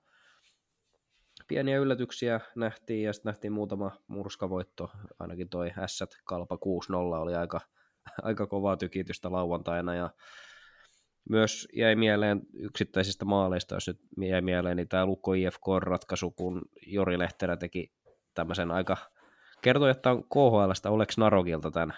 pieniä yllätyksiä nähtiin ja sitten nähtiin muutama murskavoitto, ainakin toi S Kalpa 6-0 oli aika, aika kovaa tykitystä lauantaina ja myös jäi mieleen yksittäisistä maaleista, jos nyt jäi mieleen, niin tämä Lukko IFK-ratkaisu, kun Jori Lehterä teki tämmöisen aika, kertoi, että on KHLstä Oleks Narogilta tämän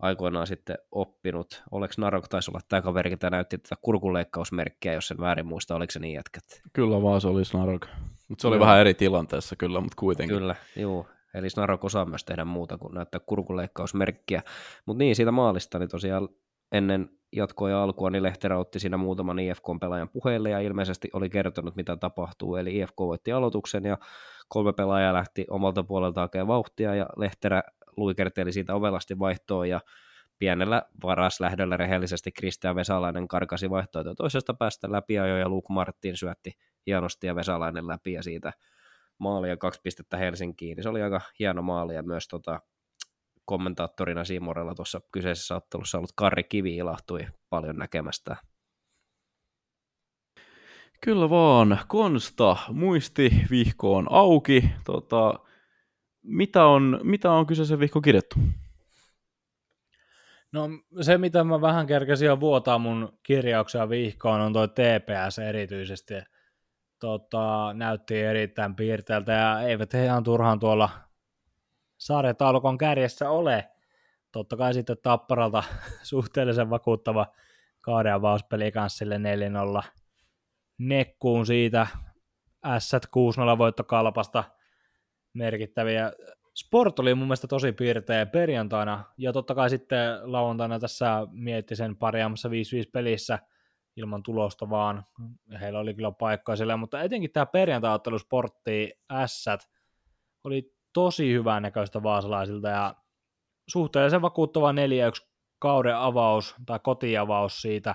aikoinaan sitten oppinut. Oleks Narok taisi olla tämä kaveri, tämä näytti tätä kurkunleikkausmerkkiä, jos sen väärin muista, oliko se niin jätkät? Kyllä vaan se oli Narok. Mutta se oli no. vähän eri tilanteessa kyllä, mutta kuitenkin. Kyllä, joo. Eli Snarok osaa myös tehdä muuta kuin näyttää kurkunleikkausmerkkiä. Mutta niin, siitä maalista, niin tosiaan ennen jatkoa ja alkua, niin Lehterä otti siinä muutaman IFK-pelaajan puheelle ja ilmeisesti oli kertonut, mitä tapahtuu. Eli IFK voitti aloituksen ja kolme pelaajaa lähti omalta puolelta hakemaan vauhtia ja Lehterä luikerteli siitä ovelasti vaihtoon ja pienellä varaslähdöllä rehellisesti Kristian Vesalainen karkasi vaihtoehtoja toisesta päästä läpi ja Luke Martin syötti hienosti ja Vesalainen läpi ja siitä maali ja kaksi pistettä Helsinkiin. Niin se oli aika hieno maali ja myös tota, kommentaattorina Siimorella tuossa kyseisessä ottelussa ollut Karri Kivi ilahtui paljon näkemästä. Kyllä vaan, Konsta, muisti vihko on auki. Tota, mitä, on, mitä on kyseisen vihko kirjattu? No se, mitä mä vähän kerkesin jo vuotaa mun kirjauksia vihkoon, on toi TPS erityisesti. Tota, näytti erittäin piirteeltä ja eivät he ihan turhaan tuolla sarjataulukon kärjessä ole. Totta kai sitten Tapparalta suhteellisen vakuuttava kauden avauspeli kanssa sille 4-0 nekkuun siitä. S 6-0 voittokalpasta merkittäviä. Sport oli mun mielestä tosi piirteä perjantaina, ja totta kai sitten lauantaina tässä mietti sen pariamassa 5-5 pelissä ilman tulosta vaan. Heillä oli kyllä paikkaa siellä, mutta etenkin tämä perjantai-ottelu Sportti S oli tosi hyvän näköistä vaasalaisilta ja suhteellisen vakuuttava 4-1 kauden avaus tai kotiavaus siitä.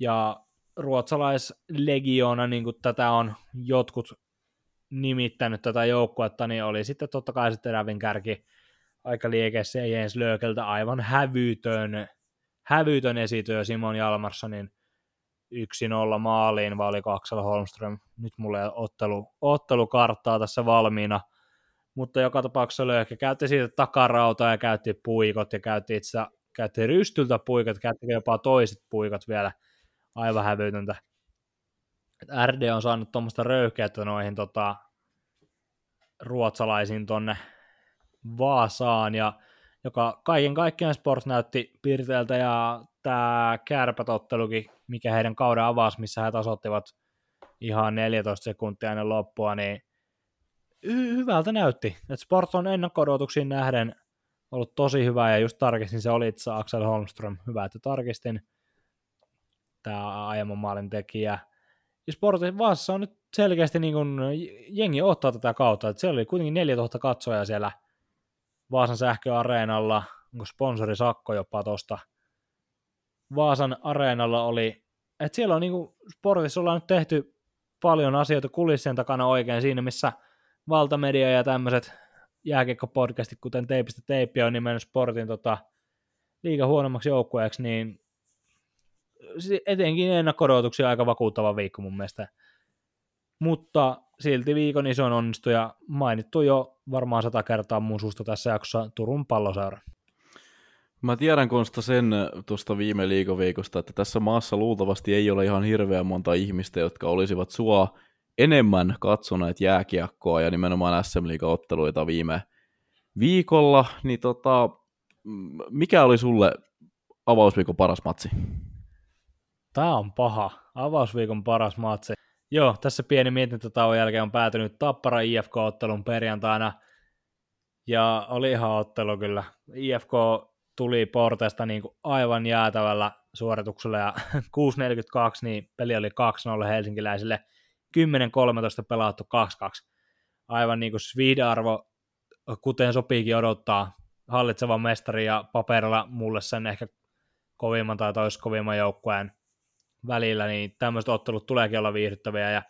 Ja ruotsalaislegioona, niin kuin tätä on jotkut nimittänyt tätä joukkuetta, niin oli sitten totta kai sitten terävin kärki aika liikeessä ja Jens Löökeltä aivan hävytön, hävytön esityö Simon Jalmarssonin 1-0 maaliin, vai oliko Axel Holmström, nyt mulla ei ottelu, ottelukarttaa tässä valmiina, mutta joka tapauksessa Lööke käytti siitä takarautaa ja käytti puikot ja käytti itse käytti rystyltä puikot, käytti jopa toiset puikot vielä aivan hävytöntä. RD on saanut tuommoista röyhkeyttä noihin tota, ruotsalaisiin tonne Vaasaan, ja joka kaiken kaikkiaan Sport näytti piirteeltä, ja tämä kärpätottelukin, mikä heidän kauden avasi, missä he tasoittivat ihan 14 sekuntia ennen loppua, niin hy- hyvältä näytti. Et Sport on ennakko nähden ollut tosi hyvä, ja just tarkistin, se oli itse Axel Holmström. Hyvä, että tarkistin. Tämä aiemman maalin tekijä. Ja Sportin Vaassa on nyt selkeästi niin kuin, jengi ottaa tätä kautta. Että siellä oli kuitenkin 4000 katsojaa siellä Vaasan sähköareenalla. Onko sponsori Sakko jopa tuosta. Vaasan areenalla oli, että siellä on niin kuin, sportissa ollaan nyt tehty paljon asioita kulissien takana oikein siinä, missä valtamedia ja tämmöiset jääkiekkopodcastit, kuten Teipistä Teippiä on nimennyt sportin tota, liiga huonommaksi joukkueeksi, niin etenkin ennakko aika vakuuttava viikko mun mielestä. Mutta silti viikon isoin onnistuja mainittu jo varmaan sata kertaa mun suusta tässä jaksossa Turun palloseura. Mä tiedän Konsta sen tuosta viime liikoviikosta, että tässä maassa luultavasti ei ole ihan hirveän monta ihmistä, jotka olisivat sua enemmän katsoneet jääkiekkoa ja nimenomaan SM otteluita viime viikolla, niin tota, mikä oli sulle avausviikon paras matsi? Tämä on paha. Avausviikon paras matsi. Joo, tässä pieni mietintätauon jälkeen on päätynyt Tappara IFK-ottelun perjantaina. Ja oli ihan ottelu kyllä. IFK tuli porteesta niin kuin aivan jäätävällä suorituksella ja 6.42, niin peli oli 2-0 helsinkiläisille. 10-13 pelattu 2-2. Aivan niin kuin arvo kuten sopiikin odottaa, hallitsevan mestari ja paperilla mulle sen ehkä kovimman tai toiskovimman joukkueen välillä, niin tämmöiset ottelut tuleekin olla viihdyttäviä. Ja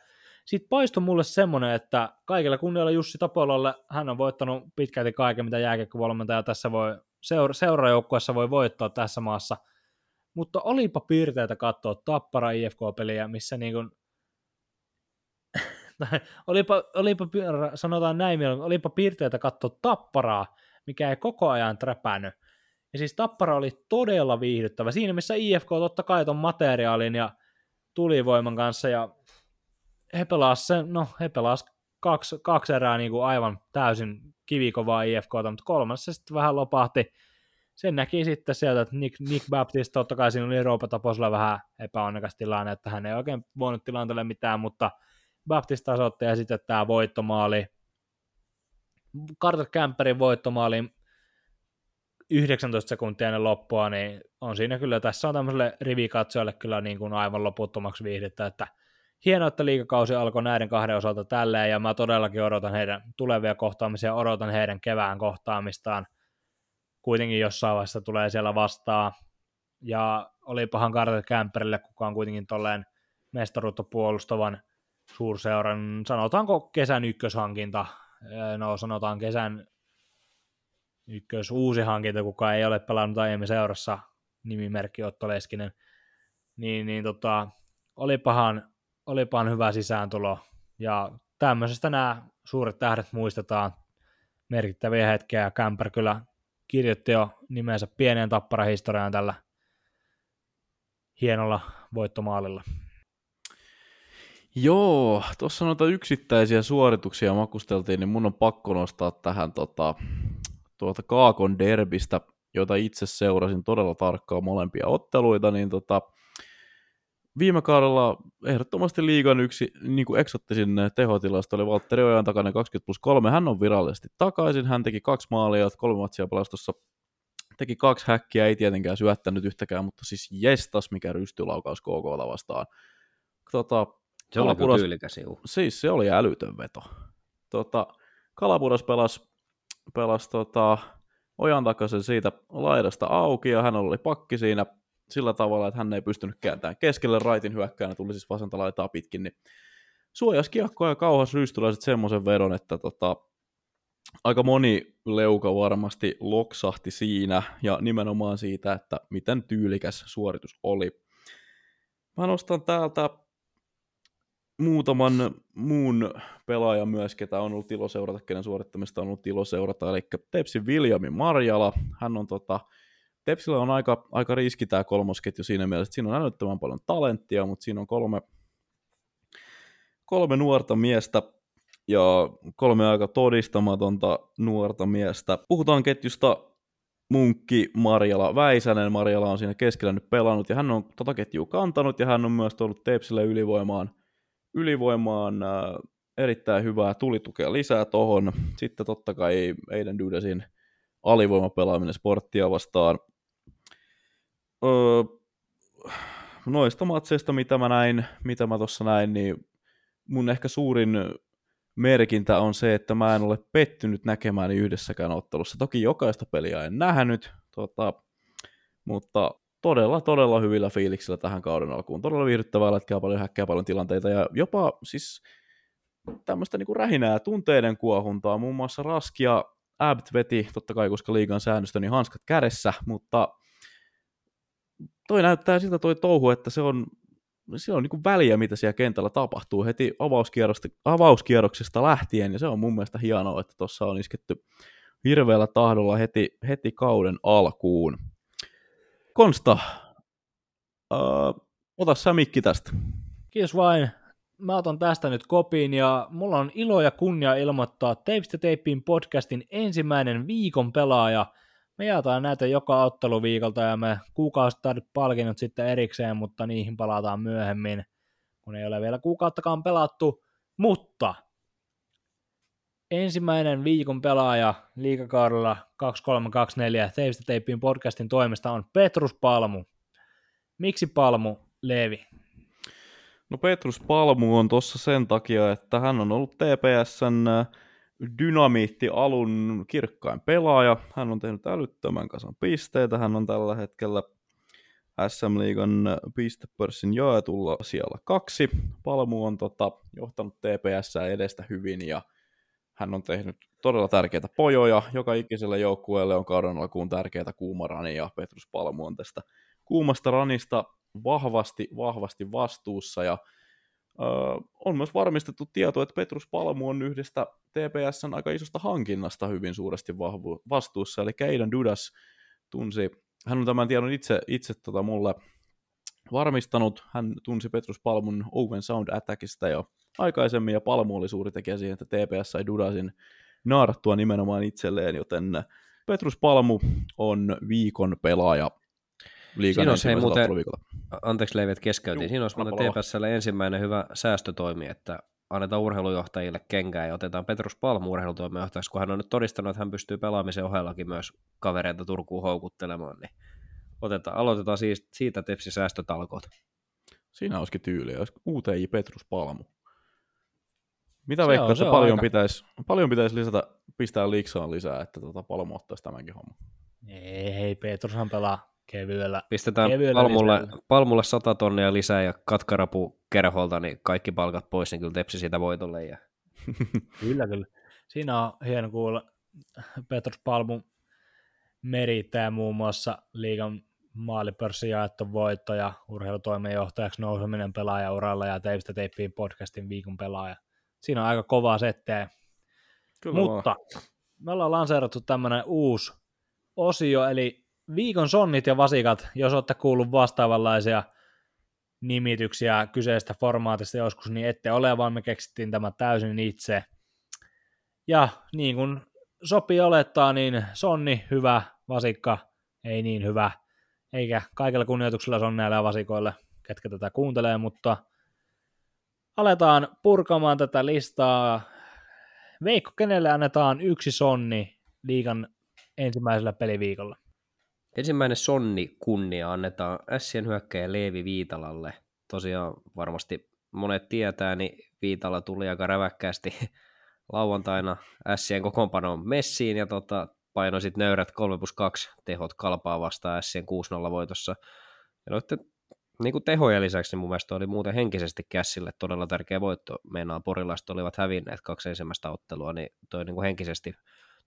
sitten paistoi mulle semmoinen, että kaikilla kunnialla Jussi Tapolalle, hän on voittanut pitkälti kaiken, mitä jääkiekkovalmentaja tässä voi, seura- seurajoukkueessa voi voittaa tässä maassa. Mutta olipa piirteitä katsoa Tappara IFK-peliä, missä niin kuin, olipa, olipa, sanotaan näin, olipa piirteitä katsoa Tapparaa, mikä ei koko ajan träpännyt. Ja siis Tappara oli todella viihdyttävä. Siinä missä IFK totta kai ton materiaalin ja tulivoiman kanssa ja he pelas sen, no he pelas kaksi, kaksi erää niin kuin aivan täysin kivikovaa IFKta, mutta kolmas se sitten vähän lopahti. Sen näki sitten sieltä, että Nick, Nick Baptiste, totta kai siinä oli Roopa Taposella vähän epäonnekas tilanne, että hän ei oikein voinut tilanteelle mitään, mutta Baptiste tasoitti ja sitten tämä voittomaali, Carter Camperin voittomaali 19 sekuntia ennen loppua, niin on siinä kyllä, tässä on tämmöiselle rivikatsojalle kyllä niin kuin aivan loputtomaksi viihdettä, että hienoa, että liikakausi alkoi näiden kahden osalta tälleen, ja mä todellakin odotan heidän tulevia kohtaamisia, odotan heidän kevään kohtaamistaan. Kuitenkin jossain vaiheessa tulee siellä vastaan, ja olipahan Carter kuka on kuitenkin tolleen mestaruutta puolustavan suurseuran, sanotaanko kesän ykköshankinta, no sanotaan kesän ykkös uusi hankinta, kuka ei ole pelannut aiemmin seurassa, nimimerkki Otto Leskinen, niin, niin tota, olipahan olipahan hyvä sisääntulo. Ja tämmöisestä nämä suuret tähdet muistetaan merkittäviä hetkiä. Kämpär kyllä kirjoitti jo nimensä pieneen tapparahistoriaan tällä hienolla voittomaalilla. Joo, tuossa noita yksittäisiä suorituksia makusteltiin, niin mun on pakko nostaa tähän tota, tuota Kaakon derbistä, jota itse seurasin todella tarkkaan molempia otteluita, niin tota, viime kaudella ehdottomasti liigan yksi niin kuin eksottisin tehotilasto oli Valtteri Ojan takana 20 plus 3. Hän on virallisesti takaisin. Hän teki kaksi maalia, kolme matsia pelastossa. Teki kaksi häkkiä, ei tietenkään syöttänyt yhtäkään, mutta siis jestas, mikä rystylaukaus KK vastaan. Tota, se oli kyllä tyylikäs, Siis se oli älytön veto. Tota, Kalapuras pelasi pelas, tota, Ojan takaisin siitä laidasta auki ja hän oli pakki siinä sillä tavalla, että hän ei pystynyt kääntämään keskelle raitin hyökkäänä, tuli siis vasenta laitaa pitkin, niin suojas kiekkoa ja kauhas rystyläiset semmoisen vedon, että tota, aika moni leuka varmasti loksahti siinä, ja nimenomaan siitä, että miten tyylikäs suoritus oli. Mä nostan täältä muutaman muun pelaajan myös, ketä on ollut ilo seurata, kenen suorittamista on ollut ilo seurata, eli Tepsi Viljami Marjala. Hän on tota, Tepsillä on aika, aika riski tämä kolmosketju siinä mielessä, että siinä on älyttömän paljon talenttia, mutta siinä on kolme, kolme nuorta miestä ja kolme aika todistamatonta nuorta miestä. Puhutaan ketjusta Munkki, Marjala, Väisänen. Marjala on siinä keskellä nyt pelannut ja hän on tota ketjua kantanut ja hän on myös tullut Tepsille ylivoimaan, ylivoimaan äh, erittäin hyvää tulitukea lisää tohon. Sitten totta kai Eiden Dudesin alivoimapelaaminen sporttia vastaan öö, noista matseista, mitä mä näin, mitä mä tuossa näin, niin mun ehkä suurin merkintä on se, että mä en ole pettynyt näkemään yhdessäkään ottelussa. Toki jokaista peliä en nähnyt, tota, mutta todella, todella hyvillä fiiliksillä tähän kauden alkuun. Todella viihdyttävää, lätkää paljon häkkää, paljon tilanteita ja jopa siis tämmöistä niin rähinää tunteiden kuohuntaa. Muun muassa Raskia Abt veti, totta kai koska liigan säännöstä, niin hanskat kädessä, mutta toi näyttää siltä toi touhu, että se on, se on niin väliä, mitä siellä kentällä tapahtuu heti avauskierroksesta lähtien, ja se on mun mielestä hienoa, että tuossa on isketty hirveällä tahdolla heti, heti kauden alkuun. Konsta, äh, ota sä mikki tästä. Kiitos vain. Mä otan tästä nyt kopiin ja mulla on ilo ja kunnia ilmoittaa Teipistä Teippiin podcastin ensimmäinen viikon pelaaja – me jaetaan näitä joka otteluviikolta ja me kuukausittain palkinnot sitten erikseen, mutta niihin palataan myöhemmin, kun ei ole vielä kuukauttakaan pelattu. Mutta ensimmäinen viikon pelaaja liikakaudella 2324 Teivistä Teippiin podcastin toimesta on Petrus Palmu. Miksi Palmu, Levi? No Petrus Palmu on tuossa sen takia, että hän on ollut TPSn dynamiitti alun kirkkain pelaaja. Hän on tehnyt älyttömän kasan pisteitä. Hän on tällä hetkellä SM-liigan pistepörssin jaetulla siellä kaksi. Palmu on tota, johtanut TPS edestä hyvin ja hän on tehnyt todella tärkeitä pojoja. Joka ikiselle joukkueelle on kauden alkuun tärkeitä kuumarani ja Petrus Palmu on tästä kuumasta ranista vahvasti, vahvasti vastuussa. Ja ö, on myös varmistettu tieto, että Petrus Palmu on yhdestä TPSn aika isosta hankinnasta hyvin suuresti vahvu, vastuussa, eli Keidan Dudas tunsi, hän on tämän tiedon itse, itse tota mulle varmistanut, hän tunsi Petrus Palmun Owen Sound Attackista jo aikaisemmin, ja Palmu oli suuri tekijä siihen, että TPS sai Dudasin naarattua nimenomaan itselleen, joten Petrus Palmu on viikon pelaaja liikan Siinä olisi muuten, anteeksi Leivet keskeytin, siinä olisi muuten TPSlle ensimmäinen hyvä säästötoimi, että annetaan urheilujohtajille kenkää ja otetaan Petrus Palmu urheilutoimijohtajaksi, kun hän on nyt todistanut, että hän pystyy pelaamisen ohellakin myös kavereita Turkuun houkuttelemaan, niin otetaan, aloitetaan siitä, siitä Tepsi säästötalkoot. Siinä olisikin tyyliä, olisi UTI Petrus Palmu. Mitä veikkaat, että paljon, aika... pitäisi, paljon pitäisi lisätä, pistää liksaan lisää, että tuota Palmu ottaisi tämänkin homman? Ei, hei, Petrushan pelaa kevyellä. Pistetään kevyellä palmulle, palmulle 100 tonnia lisää ja katkarapu kerholta, niin kaikki palkat pois, niin kyllä tepsi siitä voitolle. Ja... kyllä, kyllä. Siinä on hieno kuulla. Petrus Palmu merittää muun muassa liigan maalipörssin jaettu voitto ja urheilutoimenjohtajaksi nouseminen pelaajauralla ja teistä teippiin podcastin viikon pelaaja. Siinä on aika kovaa setteä. Kyllä Mutta vaan. me ollaan lanseerattu tämmöinen uusi osio, eli viikon sonnit ja vasikat, jos olette kuullut vastaavanlaisia nimityksiä kyseistä formaatista joskus, niin ette ole, vaan me keksittiin tämä täysin itse. Ja niin kuin sopii olettaa, niin sonni hyvä, vasikka ei niin hyvä, eikä kaikella kunnioituksella sonneille ja vasikoille, ketkä tätä kuuntelee, mutta aletaan purkamaan tätä listaa. Veikko, kenelle annetaan yksi sonni liigan ensimmäisellä peliviikolla? Ensimmäinen sonni kunnia annetaan Sien hyökkäjä Leevi Viitalalle. Tosiaan varmasti monet tietää, niin Viitala tuli aika räväkkäästi lauantaina Sien kokoonpanoon messiin ja tota, painoi sitten nöyrät 3 plus 2 tehot kalpaa vastaan Sien 6-0 voitossa. Ja noiden niin kuin tehojen lisäksi niin mun mielestä oli muuten henkisesti kässille todella tärkeä voitto. Meinaa porilaiset olivat hävinneet kaksi ensimmäistä ottelua, niin toi niin kuin henkisesti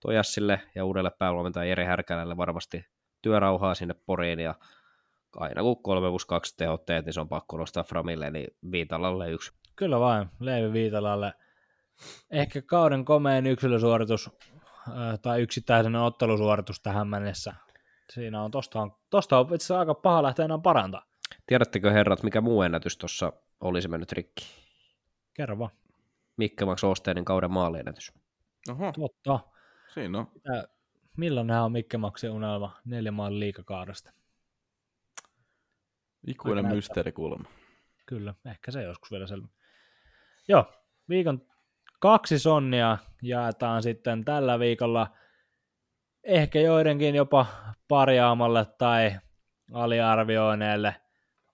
toi Jassille ja uudelle päävalmentaja Jere Härkälälle varmasti työrauhaa sinne Poriin ja aina kun 3 plus 2 tehot teet, niin se on pakko nostaa Framille, niin Viitalalle yksi. Kyllä vain, Leivi Viitalalle. Ehkä kauden komeen yksilösuoritus tai yksittäisen ottelusuoritus tähän mennessä. Siinä on, tosta on, tosta on itse aika paha lähteä enää parantaa. Tiedättekö herrat, mikä muu ennätys tuossa olisi mennyt rikki? Kerro vaan. Mikke Max Osteenin kauden maaliennätys. Oho. Totta. Siinä on. Mitä, milloin nämä on Mikke Maxin unelma neljä maalin liikakaudesta? Ikuinen mysteerikulma. Kyllä, ehkä se joskus vielä selvä. Joo, viikon kaksi sonnia jaetaan sitten tällä viikolla ehkä joidenkin jopa parjaamalle tai aliarvioineelle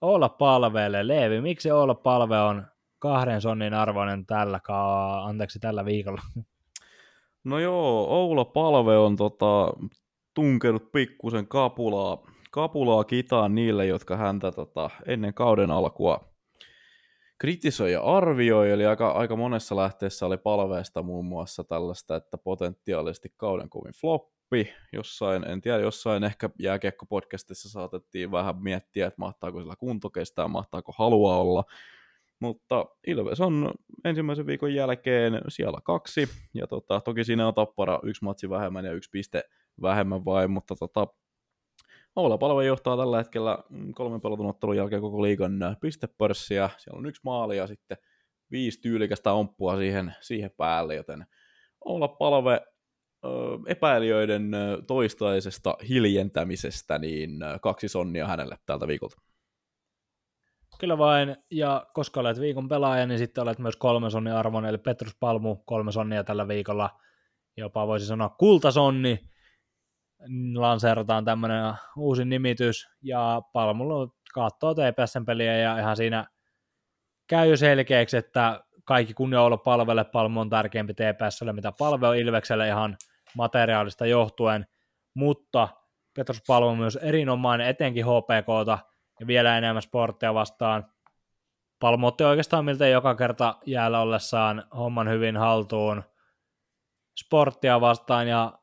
olla palveelle. Leevi, miksi olla palve on kahden sonnin arvoinen tällä, ka- anteeksi, tällä viikolla? No joo, Oula Palve on tota, tunkenut pikkusen kapulaa, kapulaa kitaan niille, jotka häntä tota, ennen kauden alkua kritisoi ja arvioi, eli aika, aika monessa lähteessä oli palveesta muun muassa tällaista, että potentiaalisesti kauden kovin floppi, jossain, en tiedä, jossain ehkä jääkiekko-podcastissa saatettiin vähän miettiä, että mahtaako sillä kunto kestää, mahtaako halua olla, mutta Ilves on ensimmäisen viikon jälkeen siellä kaksi, ja tota, toki siinä on tappara yksi matsi vähemmän ja yksi piste vähemmän vain, mutta tota, Oula Palve johtaa tällä hetkellä kolmen pelatun ottelun jälkeen koko liigan pistepörssiä. Siellä on yksi maali ja sitten viisi tyylikästä omppua siihen, siihen päälle, joten Oula Palve epäilijöiden toistaisesta hiljentämisestä, niin kaksi sonnia hänelle tältä viikolta. Kyllä vain, ja koska olet viikon pelaaja, niin sitten olet myös kolme sonnin arvon, eli Petrus Palmu kolme sonnia tällä viikolla, jopa voisi sanoa kultasonni, lanseerataan tämmöinen uusi nimitys, ja Palmulla katsoo TPSn peliä, ja ihan siinä käy selkeäksi, että kaikki kunnia olla palvelle, Palmu on tärkeämpi TPSlle, mitä palve on Ilvekselle ihan materiaalista johtuen, mutta Petrus Palmu on myös erinomainen etenkin HPKta ja vielä enemmän sporttia vastaan. Palmu otti oikeastaan miltei joka kerta jäällä ollessaan homman hyvin haltuun sporttia vastaan ja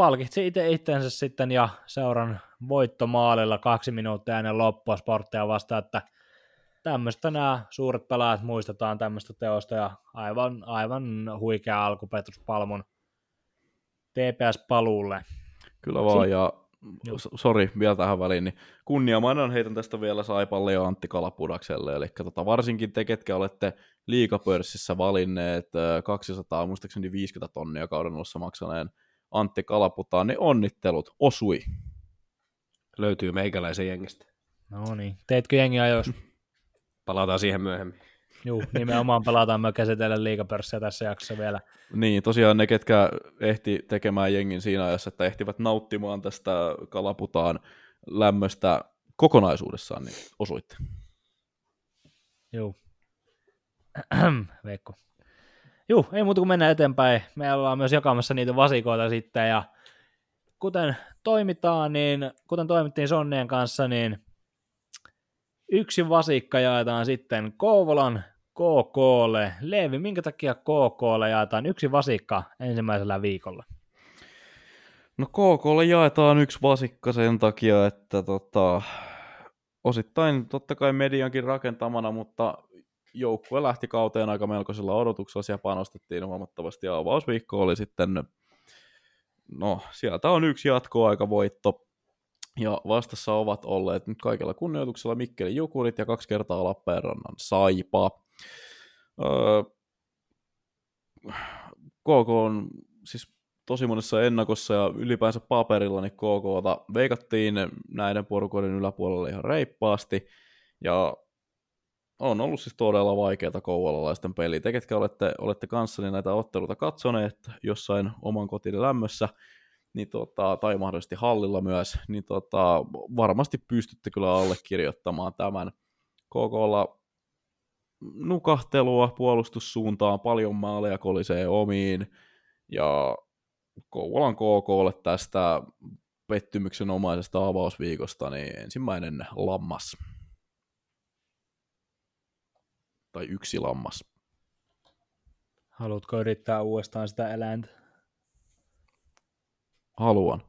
palkitsi itse itsensä sitten ja seuran voittomaalilla kaksi minuuttia ennen loppua sporttia vastaan, että tämmöistä nämä suuret pelaajat muistetaan tämmöistä teosta ja aivan, aivan huikea alku Petrus Palmun TPS-paluulle. Kyllä vaan, ja sori vielä tähän väliin, niin kunnia mainon heitän tästä vielä Saipalle ja Antti Kalapudakselle, eli tota, varsinkin te, ketkä olette liikapörssissä valinneet 200, muistaakseni 50 tonnia kauden alussa maksaneen Antti Kalaputaan, niin onnittelut, osui. Löytyy meikäläisen jengistä. No niin, teitkö jengi ajoissa? Palataan siihen myöhemmin. Joo, nimenomaan palataan me käsitellä liikapörssiä tässä jaksossa vielä. Niin, tosiaan ne, ketkä ehti tekemään jengin siinä ajassa, että ehtivät nauttimaan tästä kalaputaan lämmöstä kokonaisuudessaan, niin osuitte. Joo. Veikko. Joo, ei muuta kuin mennä eteenpäin. Me ollaan myös jakamassa niitä vasikoita sitten, ja kuten toimitaan, niin kuten toimittiin Sonnien kanssa, niin yksi vasikka jaetaan sitten Kouvolan KKlle. Leevi, minkä takia KKlle jaetaan yksi vasikka ensimmäisellä viikolla? No KKlle jaetaan yksi vasikka sen takia, että tota, osittain totta kai mediankin rakentamana, mutta joukkue lähti kauteen aika melkoisella odotuksella, siellä panostettiin huomattavasti ja avausviikko oli sitten, no sieltä on yksi jatkoaikavoitto, ja vastassa ovat olleet nyt kaikella kunnioituksella Mikkeli Jukurit ja kaksi kertaa Lappeenrannan Saipa. Öö, KK on siis tosi monessa ennakossa ja ylipäänsä paperilla niin KKta veikattiin näiden porukoiden yläpuolella ihan reippaasti. Ja on ollut siis todella vaikeaa kouvolalaisten peli. Te, ketkä olette, olette kanssani näitä otteluita katsoneet jossain oman kotin lämmössä, niin tota, tai mahdollisesti hallilla myös, niin tota, varmasti pystytte kyllä allekirjoittamaan tämän. KKlla nukahtelua puolustussuuntaan, paljon maaleja kolisee omiin, ja Kouvolan KKlle tästä pettymyksen omaisesta avausviikosta, niin ensimmäinen lammas. Tai yksi lammas. Haluatko yrittää uudestaan sitä eläintä? Haluan.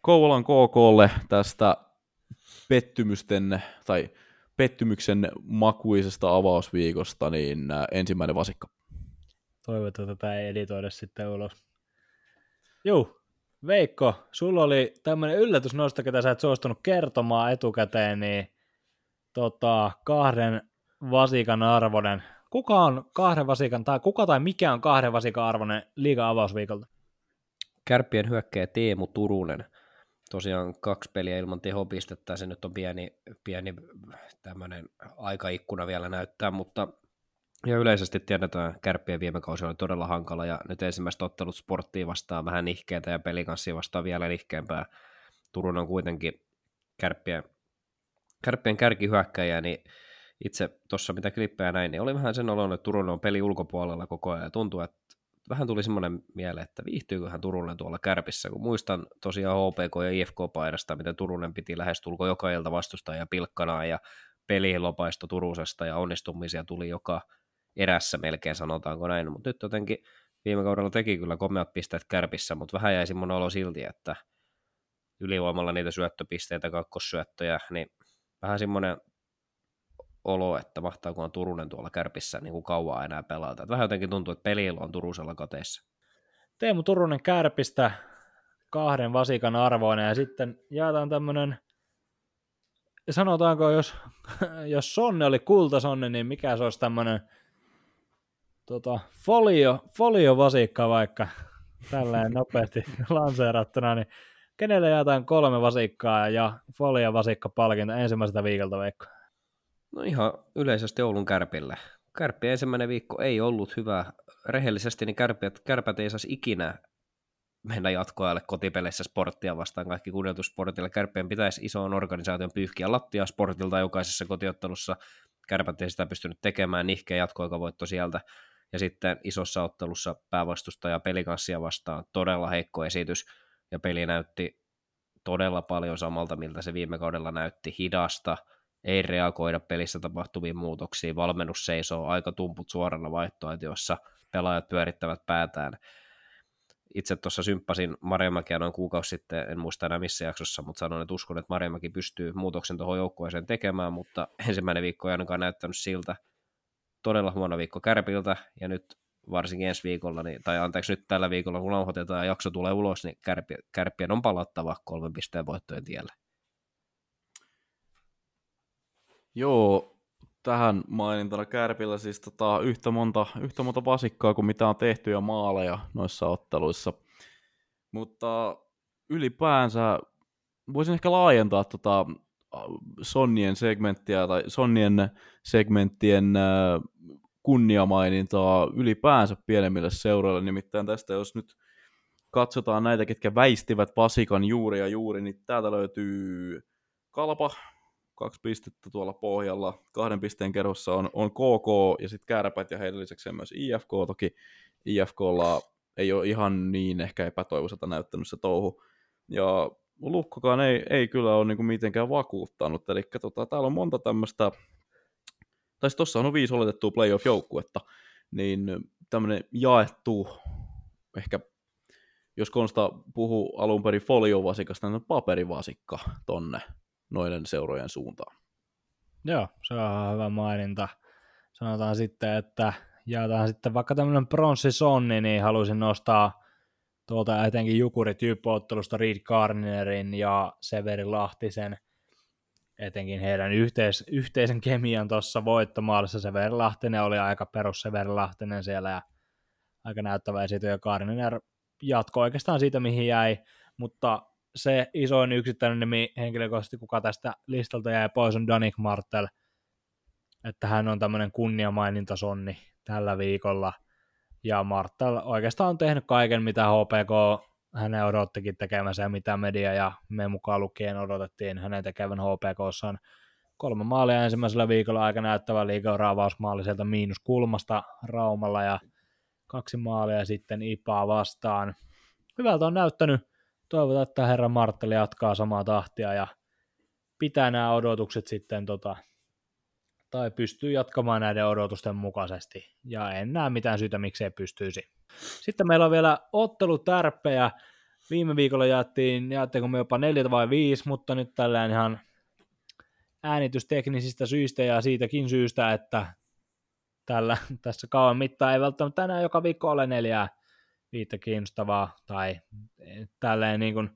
Kouvolan KKlle tästä pettymysten tai pettymyksen makuisesta avausviikosta, niin äh, ensimmäinen vasikka. Toivotaan, että tätä ei editoida sitten ulos. Joo, Veikko, sulla oli tämmöinen yllätysnosto, ketä sä et suostunut kertomaan etukäteen, niin tota, kahden vasikan arvoinen. Kuka on kahden vasikan, tai kuka tai mikä on kahden vasikan arvoinen liiga avausviikolta? Kärppien hyökkäjä Teemu Turunen tosiaan kaksi peliä ilman tehopistettä, se nyt on pieni, pieni tämmöinen aikaikkuna vielä näyttää, mutta ja yleisesti tiedetään, kärppien viime kausi oli todella hankala, ja nyt ensimmäiset ottelut sporttiin vastaan vähän nihkeitä, ja pelikanssia vastaan vielä nihkeämpää. Turun on kuitenkin kärppien, kärppien kärkihyökkäjä, niin itse tuossa mitä klippejä näin, niin oli vähän sen olo, että Turun on peli ulkopuolella koko ajan, ja tuntuu, että vähän tuli semmoinen mieleen, että viihtyyköhän Turunen tuolla kärpissä, kun muistan tosiaan HPK ja IFK-paidasta, miten Turunen piti lähestulko joka ilta vastustajia pilkkanaan ja peliin lopaisto Turusesta ja onnistumisia tuli joka erässä melkein, sanotaanko näin, mutta nyt jotenkin viime kaudella teki kyllä komeat pisteet kärpissä, mutta vähän jäi semmoinen olo silti, että ylivoimalla niitä syöttöpisteitä, kakkossyöttöjä, niin vähän semmoinen olo, että mahtaakohan Turunen tuolla kärpissä niin kuin kauan enää pelata. vähän jotenkin tuntuu, että pelillä on Turusella kateessa. Teemu Turunen kärpistä kahden vasikan arvoinen ja sitten jaetaan tämmöinen, sanotaanko, jos, jos Sonne oli kultasonne, niin mikä se olisi tämmöinen tota, folio, folio vasikka vaikka tälleen nopeasti lanseerattuna, niin kenelle jaetaan kolme vasikkaa ja folio vasikka palkinto ensimmäiseltä viikolta Veikko? No ihan yleisesti Oulun kärpille. Kärppi ensimmäinen viikko ei ollut hyvä. Rehellisesti niin kärpät, kärpät ei saisi ikinä mennä jatkoajalle kotipeleissä sporttia vastaan. Kaikki kunnioitussportilla. Kärppien pitäisi isoon organisaation pyyhkiä lattia sportilta jokaisessa kotiottelussa. Kärpät ei sitä pystynyt tekemään, nihkeä jatkoaikavoitto sieltä. Ja sitten isossa ottelussa päävastustaja pelikanssia vastaan todella heikko esitys. Ja peli näytti todella paljon samalta, miltä se viime kaudella näytti hidasta – ei reagoida pelissä tapahtuviin muutoksiin, valmennus seisoo aika tumput suorana vaihtoehtoissa, pelaajat pyörittävät päätään. Itse tuossa symppasin Marjamäkiä noin kuukausi sitten, en muista enää missä jaksossa, mutta sanoin, että uskon, että Marjamäki pystyy muutoksen tuohon joukkueeseen tekemään, mutta ensimmäinen viikko ei ainakaan näyttänyt siltä. Todella huono viikko Kärpiltä, ja nyt varsinkin ensi viikolla, niin, tai anteeksi nyt tällä viikolla, kun nauhoitetaan ja jakso tulee ulos, niin kärpien, on palattava kolmen pisteen voittojen tielle. Joo, tähän mainintana Kärpillä siis tota, yhtä, monta, yhtä monta vasikkaa kuin mitä on tehty ja maaleja noissa otteluissa. Mutta ylipäänsä voisin ehkä laajentaa tota Sonnien segmenttiä tai Sonnien segmenttien kunniamainintaa ylipäänsä pienemmille seuroille. Nimittäin tästä, jos nyt katsotaan näitä, ketkä väistivät vasikan juuri ja juuri, niin täältä löytyy Kalpa, kaksi pistettä tuolla pohjalla. Kahden pisteen kerhossa on, on KK ja sitten Kärpät ja heidän lisäksi myös IFK. Toki IFKlla ei ole ihan niin ehkä epätoivoiselta näyttänyt se touhu. Ja Lukkokaan ei, ei kyllä ole niinku mitenkään vakuuttanut. Eli tota, täällä on monta tämmöistä, tai tuossa on viisi oletettua playoff-joukkuetta, niin tämmöinen jaettu, ehkä jos Konsta puhuu alun perin foliovasikasta, niin paperivasikka tonne noiden seurojen suuntaan. Joo, se on hyvä maininta. Sanotaan sitten, että jaetaan sitten vaikka tämmöinen pronssisonni, niin haluaisin nostaa tuolta etenkin Jukurit ottelusta Reed Garnerin ja Severi Lahtisen, etenkin heidän yhteis- yhteisen kemian tuossa voittomaalissa. Severi Lahtinen oli aika perus Severi Lahtinen siellä ja aika näyttävä esity ja Garner jatkoi oikeastaan siitä, mihin jäi, mutta se isoin yksittäinen nimi henkilökohtaisesti, kuka tästä listalta jäi pois, on Danik Martel, että hän on tämmöinen kunniamaininta sonni tällä viikolla. Ja Martel oikeastaan on tehnyt kaiken, mitä HPK hänen odottikin tekemänsä ja mitä media ja me mukaan lukien odotettiin hänen tekevän HPKssaan. Kolme maalia ensimmäisellä viikolla aika näyttävä liikauraavausmaali sieltä miinus kulmasta Raumalla ja kaksi maalia sitten Ipaa vastaan. Hyvältä on näyttänyt toivotaan, että herra Martteli jatkaa samaa tahtia ja pitää nämä odotukset sitten tota, tai pystyy jatkamaan näiden odotusten mukaisesti. Ja en näe mitään syytä, miksei pystyisi. Sitten meillä on vielä ottelutärppejä. Viime viikolla jaettiin, jaettiinko me jopa neljä vai viisi, mutta nyt tällään ihan äänitysteknisistä syistä ja siitäkin syystä, että tällä, tässä kauan mittaan ei välttämättä enää joka viikko ole neljää viittä kiinnostavaa tai tälleen niin kuin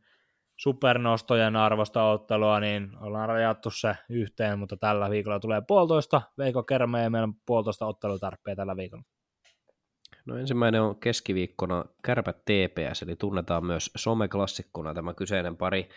supernostojen arvosta ottelua, niin ollaan rajattu se yhteen, mutta tällä viikolla tulee puolitoista Veiko Kerme ja meillä on puolitoista ottelutarpeja tällä viikolla. No ensimmäinen on keskiviikkona Kärpät TPS, eli tunnetaan myös someklassikkona tämä kyseinen pari.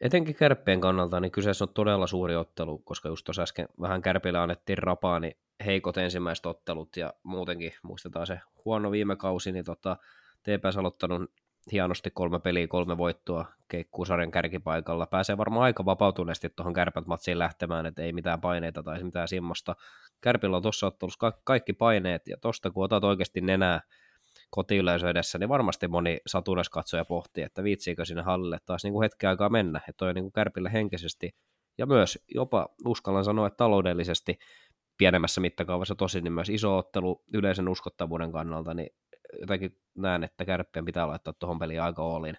Etenkin kärppien kannalta niin kyseessä on todella suuri ottelu, koska just tuossa äsken vähän kärpille annettiin rapaa, niin heikot ensimmäiset ottelut ja muutenkin muistetaan se huono viime kausi, niin tota, TPS aloittanut hienosti kolme peliä, kolme voittoa, keikkuu sarjan kärkipaikalla. Pääsee varmaan aika vapautuneesti tuohon kärpät matsiin lähtemään, että ei mitään paineita tai mitään semmoista. Kärpillä on tuossa ottelussa ka- kaikki paineet, ja tosta kun otat oikeasti nenää kotiyleisö edessä, niin varmasti moni satunaiskatsoja pohtii, että viitsiikö sinne hallille taas niin kuin hetken aikaa mennä, että toi niin kuin kärpille henkisesti ja myös jopa uskallan sanoa, että taloudellisesti pienemmässä mittakaavassa tosi, niin myös iso ottelu yleisen uskottavuuden kannalta, niin jotenkin näen, että kärppien pitää laittaa tuohon peliin aika olin,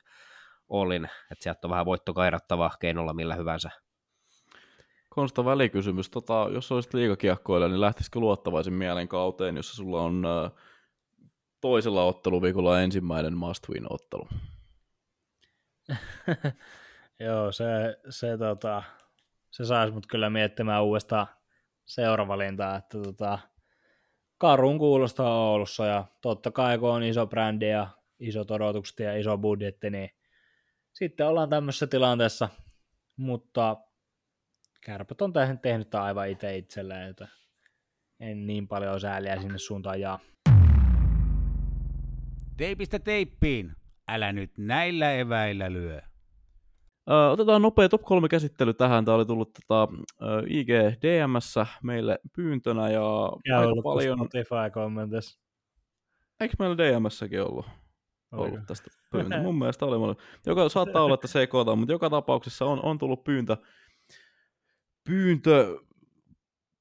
olin että sieltä on vähän voittokairattava keinolla millä hyvänsä. Konsta välikysymys, tota, jos olisit liikakiekkoilla, niin lähtisikö luottavaisin mielen kauteen, jossa sulla on äh, toisella otteluviikolla ensimmäinen must win ottelu? Joo, se, se, tota, se saisi mut kyllä miettimään uudestaan seuravalintaa, että tota, karun kuulostaa Oulussa ja totta kai kun on iso brändi ja isot odotukset ja iso budjetti, niin sitten ollaan tämmöisessä tilanteessa, mutta kärpät on tehnyt, tehnyt aivan itse itselleen, että en niin paljon sääliä sinne suuntaan jaa. Teipistä teippiin, älä nyt näillä eväillä lyö. Ö, otetaan nopea top 3 käsittely tähän. Tämä oli tullut tota, IG DMssä meille pyyntönä ja, ja aika paljon... Spotify kommentissa. Eikö meillä DMssäkin ollut, ollut tästä pyyntö? Mun mielestä oli. Joka saattaa olla, että se ei koota, mutta joka tapauksessa on, on tullut pyyntö, pyyntö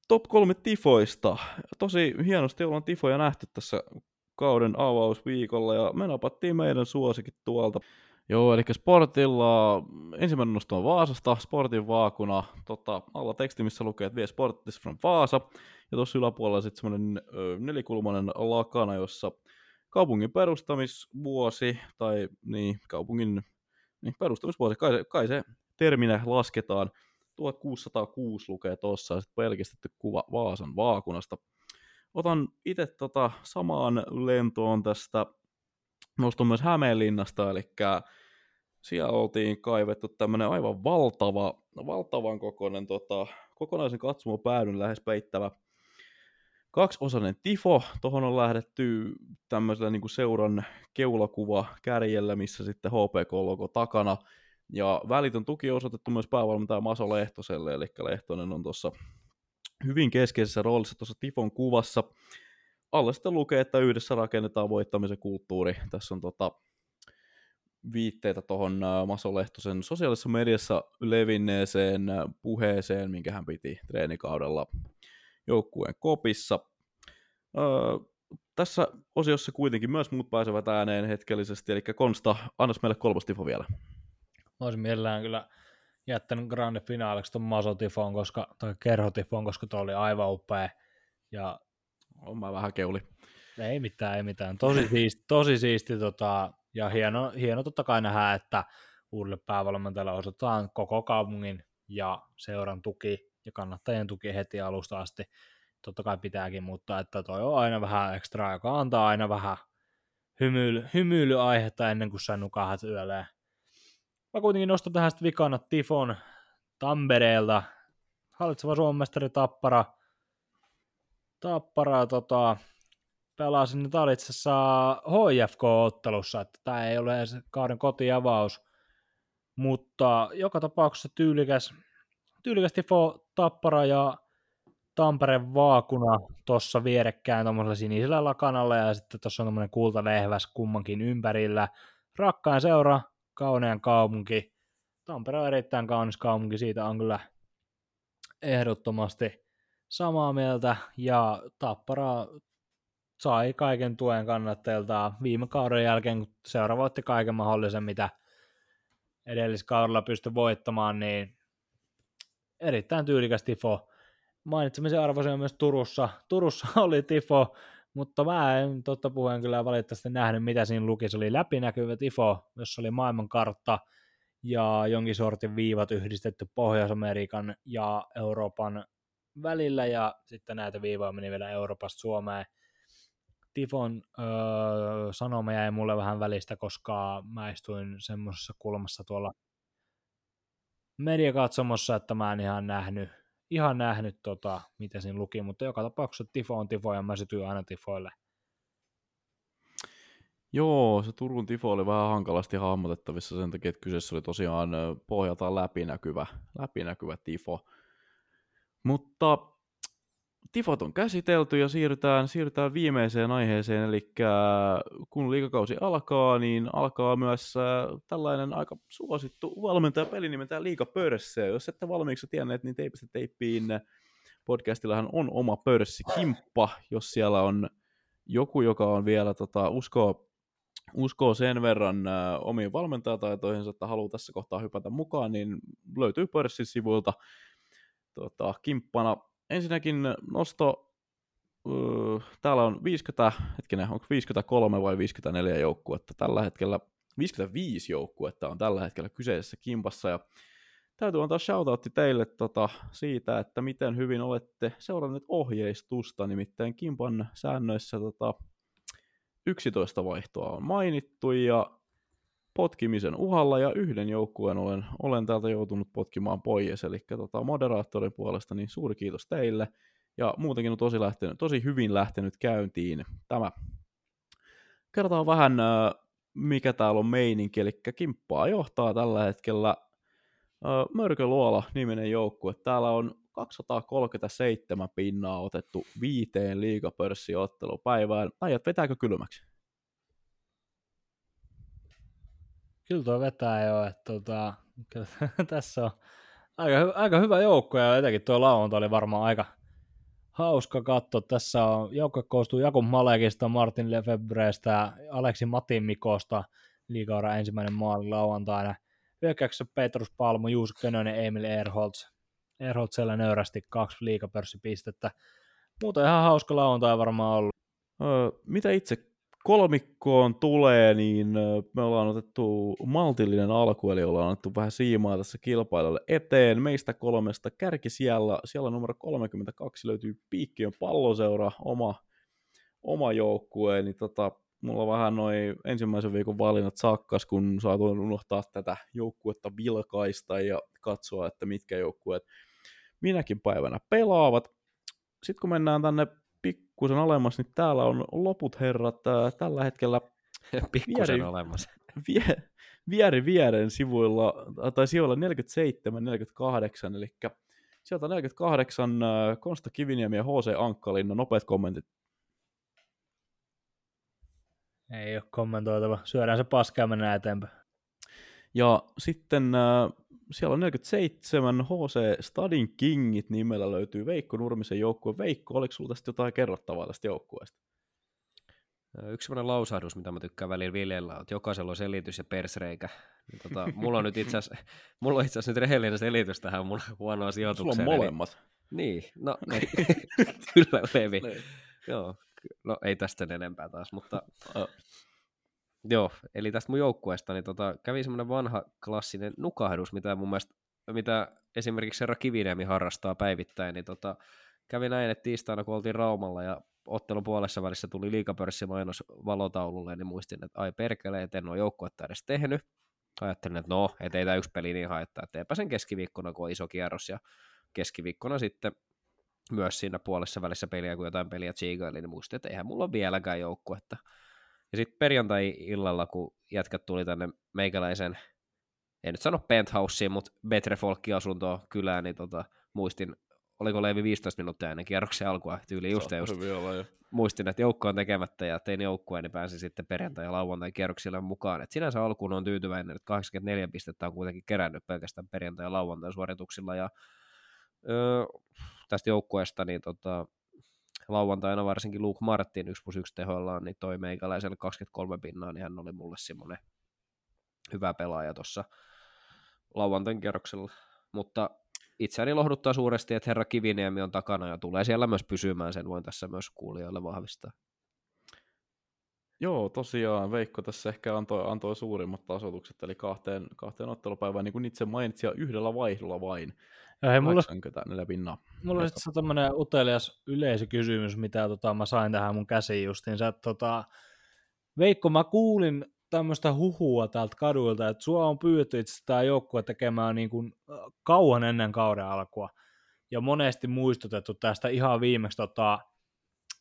top kolme tifoista. Tosi hienosti ollaan tifoja nähty tässä kauden avausviikolla ja me napattiin meidän suosikit tuolta. Joo, eli Sportilla ensimmäinen nosto on Vaasasta, Sportin vaakuna, tota, alla teksti, missä lukee, että vie Sportis from Vaasa, ja tuossa yläpuolella sitten semmoinen nelikulmainen lakana, jossa kaupungin perustamisvuosi, tai niin, kaupungin niin, perustamisvuosi, kai se, kai se terminä lasketaan, 1606 lukee tuossa, ja sitten pelkistetty kuva Vaasan vaakunasta. Otan itse tota samaan lentoon tästä, nostun myös Hämeenlinnasta, eli siellä oltiin kaivettu tämmöinen aivan valtava, valtavan kokoinen, tota, kokonaisen katsomopäädyn lähes peittävä kaksiosainen tifo. Tuohon on lähdetty tämmöisellä niin seuran keulakuva kärjellä, missä sitten HPK-logo takana. Ja välitön tuki on osoitettu myös päävalmentaja Maso Lehtoselle, eli Lehtonen on tuossa hyvin keskeisessä roolissa tuossa Tifon kuvassa. Alla sitten lukee, että yhdessä rakennetaan voittamisen kulttuuri. Tässä on tota, viitteitä tuohon Maso Lehtosen sosiaalisessa mediassa levinneeseen puheeseen, minkä hän piti treenikaudella joukkueen kopissa. Öö, tässä osiossa kuitenkin myös muut pääsevät ääneen hetkellisesti, eli Konsta, annas meille kolmostifo vielä. Mä olisin mielellään kyllä jättänyt grande finaaliksi tuon Masotifon, koska, tai Kerhotifon, koska tuo oli aivan upea. Ja... On mä vähän keuli. Ei mitään, ei mitään. Tosi siisti, tosi siisti tota, ja hieno, hieno totta kai nähdä, että uudelle päävalmentajalle osoitetaan koko kaupungin ja seuran tuki ja kannattajien tuki heti alusta asti. Totta kai pitääkin, mutta että toi on aina vähän ekstra, joka antaa aina vähän hymyily, hymyilyaihetta ennen kuin sä nukahat yölleen. Mä kuitenkin nostan tähän sitten vikana Tifon Tampereelta. Hallitseva suomestari Tappara. Tappara tota, pelasi nyt itse asiassa HFK-ottelussa, että tämä ei ole edes kauden kotiavaus, mutta joka tapauksessa tyylikäs, tyylikäs tifo Tappara ja Tampereen vaakuna tuossa vierekkäin tuommoisella sinisellä lakanalla ja sitten tuossa on tuommoinen kultalehväs kummankin ympärillä. Rakkain seura, kaunean kaupunki. Tampere on erittäin kaunis kaupunki, siitä on kyllä ehdottomasti samaa mieltä ja Tappara sai kaiken tuen kannattajilta viime kauden jälkeen, kun seura voitti kaiken mahdollisen, mitä edelliskaudella pystyi voittamaan, niin erittäin tyylikäs tifo. Mainitsemisen arvoisen on myös Turussa. Turussa oli tifo, mutta mä en totta puheen kyllä valitettavasti nähnyt, mitä siinä luki. Se oli läpinäkyvä tifo, jossa oli maailmankartta ja jonkin sortin viivat yhdistetty Pohjois-Amerikan ja Euroopan välillä, ja sitten näitä viivoja meni vielä Euroopasta Suomeen. Tifon öö, sanoma jäi mulle vähän välistä, koska mä istuin semmoisessa kulmassa tuolla mediakatsomossa, että mä en ihan nähnyt, ihan nähnyt tota, mitä siinä luki, mutta joka tapauksessa Tifo on Tifo ja mä sytyin aina Tifoille. Joo, se Turun tifo oli vähän hankalasti hahmotettavissa sen takia, että kyseessä oli tosiaan pohjaltaan läpinäkyvä, läpinäkyvä tifo. Mutta tifot on käsitelty ja siirrytään, siirrytään viimeiseen aiheeseen, eli kun liikakausi alkaa, niin alkaa myös tällainen aika suosittu valmentaja peli nimeltään Liikapörssiä. Jos ette valmiiksi tienneet, niin teipistä teippiin podcastillahan on oma pörssikimppa, jos siellä on joku, joka on vielä tota, uskoo, uskoo sen verran äh, omiin valmentajataitoihinsa, että haluaa tässä kohtaa hypätä mukaan, niin löytyy pörssin sivuilta tota, kimppana ensinnäkin nosto, uh, täällä on 50, hetkinen, onko 53 vai 54 joukkuetta tällä hetkellä, 55 joukkuetta on tällä hetkellä kyseisessä kimpassa, ja täytyy antaa shoutoutti teille tota, siitä, että miten hyvin olette seuranneet ohjeistusta, nimittäin Kimpan säännöissä tota, 11 vaihtoa on mainittu, ja potkimisen uhalla ja yhden joukkueen olen, olen täältä joutunut potkimaan pois, eli tota, moderaattorin puolesta niin suuri kiitos teille, ja muutenkin on tosi, lähtenyt, tosi hyvin lähtenyt käyntiin tämä. Kertaa vähän, mikä täällä on meininki, eli kimppaa johtaa tällä hetkellä Mörköluola niminen joukkue. Täällä on 237 pinnaa otettu viiteen liigapörssiottelupäivään. Ajat vetääkö kylmäksi? Kyllä tuo vetää jo, että tota, kyllä, tässä on aika, aika hyvä joukko ja etenkin tuo lauantai oli varmaan aika hauska katsoa. Tässä on, joukko koostuu Jakub Malekista, Martin Lefebvrestä, Aleksi Matimikosta, liikaura ensimmäinen maali lauantaina. Hyökkäyksessä Petrus Palmo, Juuso Könönen, Emil Erholz. Erholz siellä nöyrästi kaksi liikapörssipistettä. Muuten ihan hauska lauantai varmaan ollut. Öö, mitä itse kolmikkoon tulee, niin me ollaan otettu maltillinen alku, eli ollaan annettu vähän siimaa tässä kilpailulle eteen. Meistä kolmesta kärki siellä, siellä numero 32 löytyy Piikkiön palloseura, oma, oma joukkue, niin tota, mulla vähän noin ensimmäisen viikon valinnat sakkas, kun saatoin unohtaa tätä joukkuetta vilkaista ja katsoa, että mitkä joukkueet minäkin päivänä pelaavat. Sitten kun mennään tänne pikkusen alemmas, niin täällä on loput herrat tällä hetkellä pikkusen vieri, alemmas. Vie, vieri vieren sivuilla, tai sivuilla 47-48, eli sieltä 48 Konsta Kiviniemi ja H.C. Ankkalinna, nopeat kommentit. Ei ole kommentoitava. Syödään se paska ja mennään eteenpäin. Ja sitten siellä on 47 HC Stadin Kingit nimellä löytyy Veikko Nurmisen joukkue. Veikko, oliko sulla tästä jotain kerrottavaa tästä joukkueesta? Yksi sellainen lausahdus, mitä mä tykkään välillä viljellä, on, että jokaisella on selitys ja persreikä. Niin tota, mulla on nyt itse asiassa, mulla on itse asiassa nyt rehellinen selitys tähän mun huonoa sijoitukseen. Sulla on molemmat. Niin, no niin. kyllä Levi. Niin. Joo, no ei tästä enempää taas, mutta Joo, eli tästä mun joukkueesta niin tota, kävi semmoinen vanha klassinen nukahdus, mitä mun mielestä, mitä esimerkiksi Herra Kiviniemi harrastaa päivittäin, niin tota, kävi näin, että tiistaina kun oltiin Raumalla ja ottelun puolessa välissä tuli liikapörssimainos valotaululle, niin muistin, että ai perkele, et en ole joukkuetta edes tehnyt. Ajattelin, että no, et ei tämä yksi peli niin haittaa, että teepä sen keskiviikkona, kun on iso kierros, ja keskiviikkona sitten myös siinä puolessa välissä peliä, kun jotain peliä tsiigaili, niin muistin, että eihän mulla ole vieläkään joukkuetta. Ja sitten perjantai-illalla, kun jätkät tuli tänne meikäläisen, en nyt sano penthouseen, mutta Betre Folkki-asuntoon kylään, niin tota, muistin, oliko Leivi 15 minuuttia ennen kierroksen alkua, tyyli just, just. Olla, muistin, että joukko on tekemättä ja tein joukkueen, niin pääsin sitten perjantai- ja lauantai kierroksille mukaan. Et sinänsä alkuun on tyytyväinen, että 84 pistettä on kuitenkin kerännyt pelkästään perjantai- ja lauantai suorituksilla. Ja, öö, tästä joukkueesta, niin tota, lauantaina varsinkin Luke Martin 1 plus 1 tehoillaan, niin toi meikäläiselle 23 pinnaa, niin hän oli mulle semmoinen hyvä pelaaja tuossa lauantain kierroksella. Mutta itseäni lohduttaa suuresti, että herra Kiviniemi on takana ja tulee siellä myös pysymään, sen voin tässä myös kuulijoille vahvistaa. Joo, tosiaan Veikko tässä ehkä antoi, antoi suurimmat tasoitukset, eli kahteen, kahteen ottelupäivään, niin kuin itse mainitsin, yhdellä vaihdolla vain. Ja hei, mulla, neljä pinnaa. Mulla on sitten tämmöinen utelias yleisökysymys, mitä tota, mä sain tähän mun käsiin justiin. Sä, tota, Veikko, mä kuulin tämmöistä huhua täältä kaduilta, että sua on pyydetty itse tämä joukkue tekemään niin kuin kauan ennen kauden alkua. Ja monesti muistutettu tästä ihan viimeksi tota,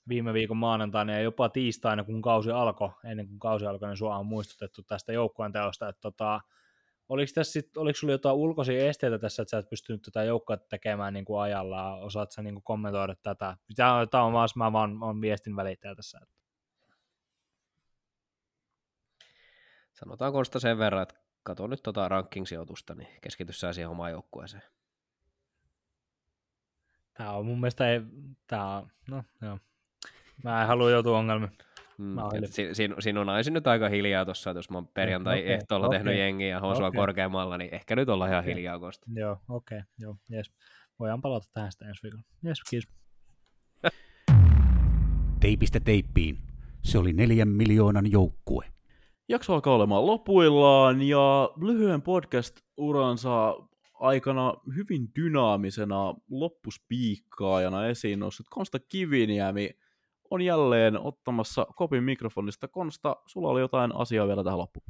viime viikon maanantaina ja jopa tiistaina, kun kausi alkoi, ennen kuin kausi alkoi, niin sua on muistutettu tästä joukkueen teosta, että tota, Oliko, tässä sit, oliko sulla jotain ulkoisia esteitä tässä, että sä et pystynyt tätä joukkoa tekemään niin kuin ajallaan? Osaat sä niin kuin kommentoida tätä? Tämä, tämä on vaan, mä vaan on viestin välittäjä tässä. Sanotaanko sitä sen verran, että kato nyt tota ranking-sijoitusta, niin keskity sä siihen omaan joukkueeseen. Tämä on mun mielestä, ei, tämä on, no joo. Mä en halua joutua ongelmiin. Mm, si, si, sinun on nyt aika hiljaa tuossa, jos mä oon perjantai-ehtoolla okay, tehnyt okay. jengiä ja housua okay. korkeammalla, niin ehkä nyt ollaan ihan okay. hiljaa kosta. Joo, okei, okay, joo, jes. Voidaan palata tähän sitten ensi viikolla. Jes, kiitos. Teipistä teippiin. Se oli neljän miljoonan joukkue. Jakso alkaa olemaan lopuillaan ja lyhyen podcast-uransa aikana hyvin dynaamisena loppuspiikkaajana esiin noussut Konsta Kiviniemi – on jälleen ottamassa kopin mikrofonista. Konsta, sulla oli jotain asiaa vielä tähän loppuun.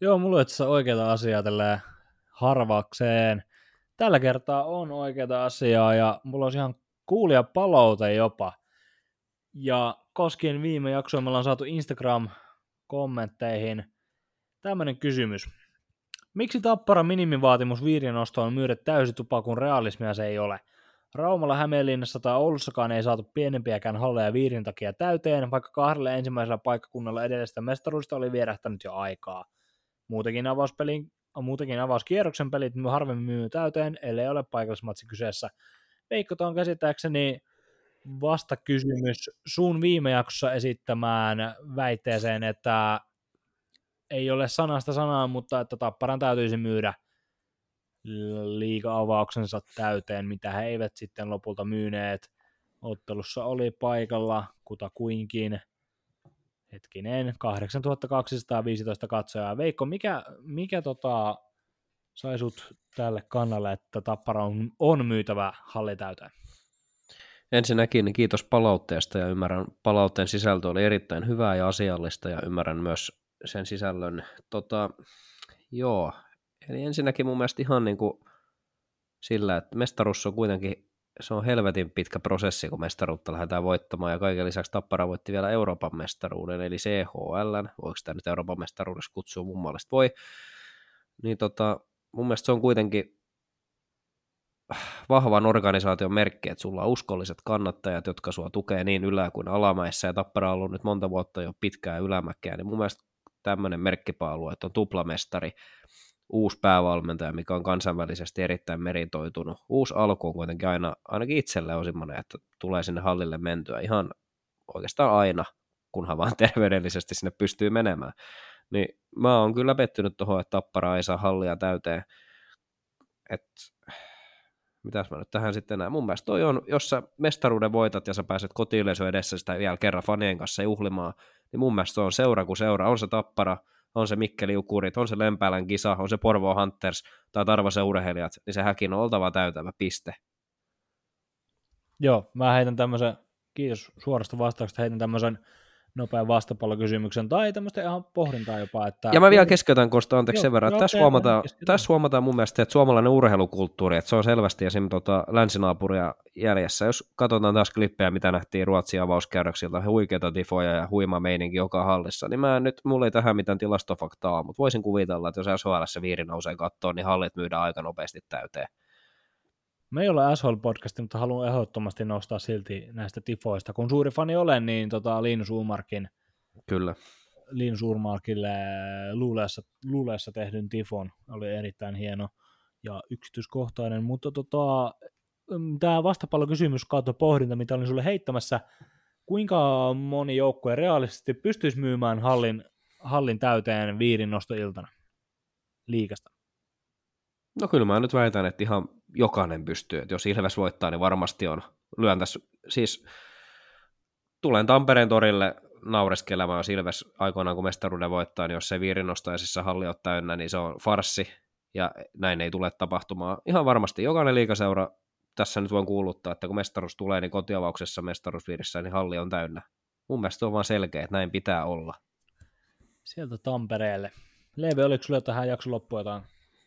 Joo, mulla on oikeita asiaa tällä harvakseen. Tällä kertaa on oikeita asiaa ja mulla on ihan kuulia palaute jopa. Ja koskien viime jaksoa me ollaan saatu Instagram-kommentteihin tämmöinen kysymys. Miksi tappara minimivaatimus viirinostoon on myydä täysitupa, kun realismia se ei ole? Raumalla, Hämeenlinnassa tai Oulussakaan ei saatu pienempiäkään halleja viirin takia täyteen, vaikka kahdella ensimmäisellä paikkakunnalla edellisestä mestaruudesta oli vierähtänyt jo aikaa. Muutenkin avauspelin muutenkin avauskierroksen pelit harvemmin myy täyteen, ellei ole paikallismatsi kyseessä. Veikko, on käsittääkseni vastakysymys sun viime jaksossa esittämään väitteeseen, että ei ole sanasta sanaa, mutta että Tapparan täytyisi myydä liiga-avauksensa täyteen, mitä he eivät sitten lopulta myyneet. Ottelussa oli paikalla kutakuinkin, hetkinen, 8215 katsojaa. Veikko, mikä, mikä tota, sai sut tälle kannalle, että Tappara on, on myytävä halli täyteen? Ensinnäkin kiitos palautteesta ja ymmärrän, palautteen sisältö oli erittäin hyvää ja asiallista ja ymmärrän myös sen sisällön. Tota, joo, eli ensinnäkin mun mielestä ihan niin kuin sillä, että mestaruus on kuitenkin se on helvetin pitkä prosessi, kun mestaruutta lähdetään voittamaan, ja kaiken lisäksi Tappara voitti vielä Euroopan mestaruuden, eli CHL, voiko sitä nyt Euroopan mestaruudessa kutsua, mun mielestä voi, niin tota, mun mielestä se on kuitenkin vahvan organisaation merkki, että sulla on uskolliset kannattajat, jotka sua tukee niin ylä- kuin alamäessä, ja Tappara on ollut nyt monta vuotta jo pitkää ylämäkeä, niin mun mielestä tämmöinen merkkipaalu, että on tuplamestari, uusi päävalmentaja, mikä on kansainvälisesti erittäin meritoitunut. Uusi alku on kuitenkin aina, ainakin itselle on semmoinen, että tulee sinne hallille mentyä ihan oikeastaan aina, kunhan vaan terveydellisesti sinne pystyy menemään. Niin mä oon kyllä pettynyt tuohon, että Tappara ei saa hallia täyteen. Et, mitäs mä nyt tähän sitten näen? Mun mielestä toi on, jos sä mestaruuden voitat ja sä pääset kotiyleisö edessä sitä vielä kerran fanien kanssa juhlimaan, niin mun mielestä se on seura kuin seura. On se Tappara, on se Mikkeli Ukurit, on se Lempäälän kisa, on se Porvo Hunters tai Tarvasen urheilijat, niin se häkin on oltava täytävä piste. Joo, mä heitän tämmöisen, kiitos suorasta vastauksesta, heitän tämmöisen nopean vastapallokysymyksen tai tämmöistä ihan pohdintaa jopa. Että... Ja mä vielä keskeytän Kosta, anteeksi joo, sen verran, että tässä, huomataan, tässä huomataan mun mielestä, että suomalainen urheilukulttuuri, että se on selvästi esim. Tota, länsinaapuria jäljessä. Jos katsotaan taas klippejä, mitä nähtiin Ruotsin avauskäydöksiltä, huikeita tifoja ja huima meininki joka hallissa, niin mä nyt, mulla ei tähän mitään tilastofaktaa, mutta voisin kuvitella, että jos SHL viiri nousee kattoon, niin hallit myydään aika nopeasti täyteen. Me ei ole SHL-podcasti, mutta haluan ehdottomasti nostaa silti näistä tifoista. Kun suuri fani olen, niin tota Linus Umarkin Kyllä. Linus Urmarkille luuleessa, luuleessa tehdyn tifon oli erittäin hieno ja yksityiskohtainen, mutta tota, mm, tämä vastapallokysymys kautta pohdinta, mitä olin sulle heittämässä, kuinka moni joukkue realistisesti pystyisi myymään hallin, hallin täyteen viirin nostoiltana liikasta? No kyllä mä nyt väitän, että ihan jokainen pystyy. Että jos Ilves voittaa, niin varmasti on. Lyön tässä, siis tulen Tampereen torille naureskelemaan, jos Ilves aikoinaan kun mestaruuden voittaa, niin jos se viirinostaisissa halli on täynnä, niin se on farsi, ja näin ei tule tapahtumaan. Ihan varmasti jokainen liikaseura tässä nyt voin kuuluttaa, että kun mestaruus tulee, niin kotiavauksessa mestaruusviirissä, niin halli on täynnä. Mun mielestä on vaan selkeä, että näin pitää olla. Sieltä Tampereelle. Leve, oliko sulla tähän jakson loppuun jotain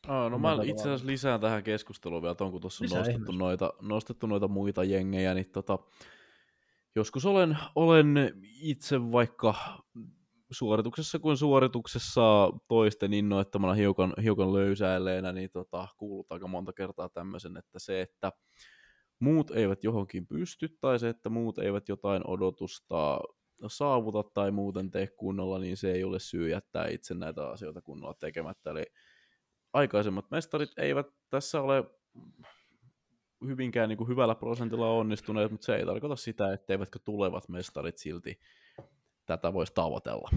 Oh, no mä itse asiassa lisään tähän keskusteluun vielä, ton, kun tuossa on nostettu noita, nostettu noita muita jengejä, niin tota, joskus olen, olen itse vaikka suorituksessa kuin suorituksessa toisten innoittamana hiukan, hiukan löysäilleenä, niin tota, kuulut aika monta kertaa tämmöisen, että se, että muut eivät johonkin pysty, tai se, että muut eivät jotain odotusta saavuta tai muuten tee kunnolla, niin se ei ole syy jättää itse näitä asioita kunnolla tekemättä. Eli aikaisemmat mestarit eivät tässä ole hyvinkään niin kuin hyvällä prosentilla onnistuneet, mutta se ei tarkoita sitä, etteivätkö tulevat mestarit silti tätä voisi tavoitella.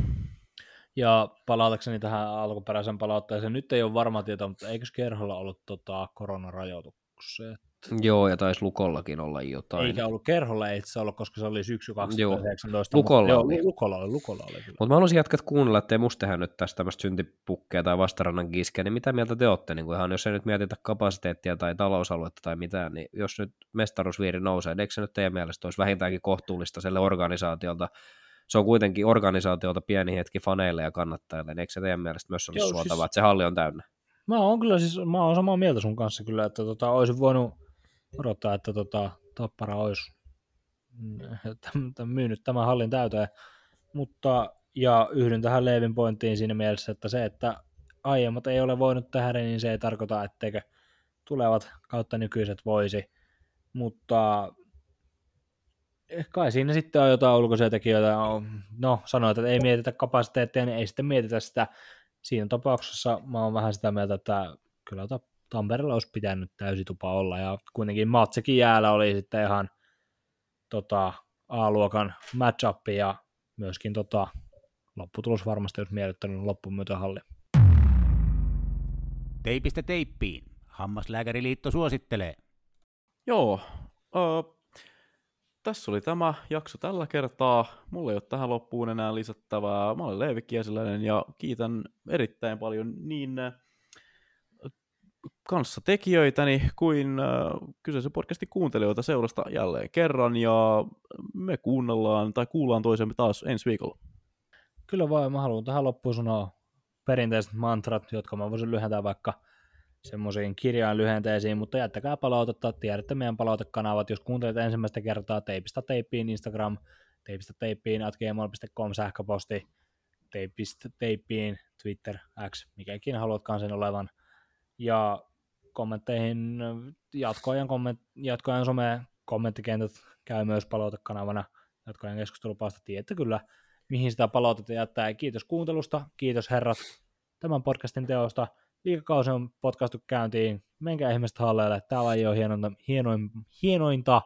Ja palautakseni tähän alkuperäisen palautteeseen, nyt ei ole varma tieto, mutta eikö Kerholla ollut tota, koronarajoitukset? Joo, ja taisi Lukollakin olla jotain. Eikä ollut Kerholla, ei se ollut, koska se oli syksy 2019. Joo, Lukolla mutta, oli. Joo, Lukolla oli, Lukolla oli Mutta mä haluaisin jatkaa kuunnella, ettei musta tehdä nyt tästä tämmöistä syntipukkeja tai vastarannan kiskeä, niin mitä mieltä te olette? Niin ihan, jos ei nyt mietitä kapasiteettia tai talousaluetta tai mitään, niin jos nyt mestaruusviiri nousee, niin eikö se nyt teidän mielestä olisi vähintäänkin kohtuullista sille organisaatiolta, se on kuitenkin organisaatiolta pieni hetki faneille ja kannattajille, niin eikö se teidän mielestä myös olisi suotavaa, siis... että se halli on täynnä? Mä oon kyllä siis, mä oon samaa mieltä sun kanssa kyllä, että tota, olisin voinut odottaa, että tota, Tappara olisi myynyt tämän hallin täyteen, mutta ja yhdyn tähän Leevin pointtiin siinä mielessä, että se, että aiemmat ei ole voinut tehdä, niin se ei tarkoita, etteikö tulevat kautta nykyiset voisi, mutta kai siinä sitten on jotain ulkoisia tekijöitä. No, sanoit, että ei mietitä kapasiteettia, niin ei sitten mietitä sitä. Siinä tapauksessa mä oon vähän sitä mieltä, että kyllä Tampereella olisi pitänyt täysitupa olla, ja kuitenkin Matsekin jäällä oli sitten ihan tota, A-luokan match ja myöskin tota, lopputulos varmasti olisi miellyttänyt loppumyötähalli. Teipistä teippiin. Hammaslääkäriliitto suosittelee. Joo, uh, tässä oli tämä jakso tällä kertaa. Mulla ei ole tähän loppuun enää lisättävää. Mä olen Leevi Kiesiläinen ja kiitän erittäin paljon niin kanssa tekijöitäni kuin kyseisen podcastin kuuntelijoita seurasta jälleen kerran ja me kuunnellaan tai kuullaan toisemme taas ensi viikolla. Kyllä vaan, mä haluan tähän loppuun sanoa perinteiset mantrat, jotka mä voisin lyhentää vaikka semmoisiin kirjainlyhenteisiin, mutta jättäkää palautetta, tiedätte meidän palautekanavat, jos kuuntelet ensimmäistä kertaa teipistä teippiin Instagram, teipistä teippiin at gmail.com sähköposti, teipistä teippiin Twitter, X, mikä ikinä haluatkaan sen olevan, ja kommentteihin jatkoajan, komment, jatkoajan some kommenttikentät käy myös palautekanavana jatkoajan keskustelupasta. Tiedätte kyllä, mihin sitä palautetta jättää. Kiitos kuuntelusta, kiitos herrat tämän podcastin teosta. Liikakausi on podcastu käyntiin. Menkää ihmiset halleille. Täällä ei ole hienointa, hienoin, hienointa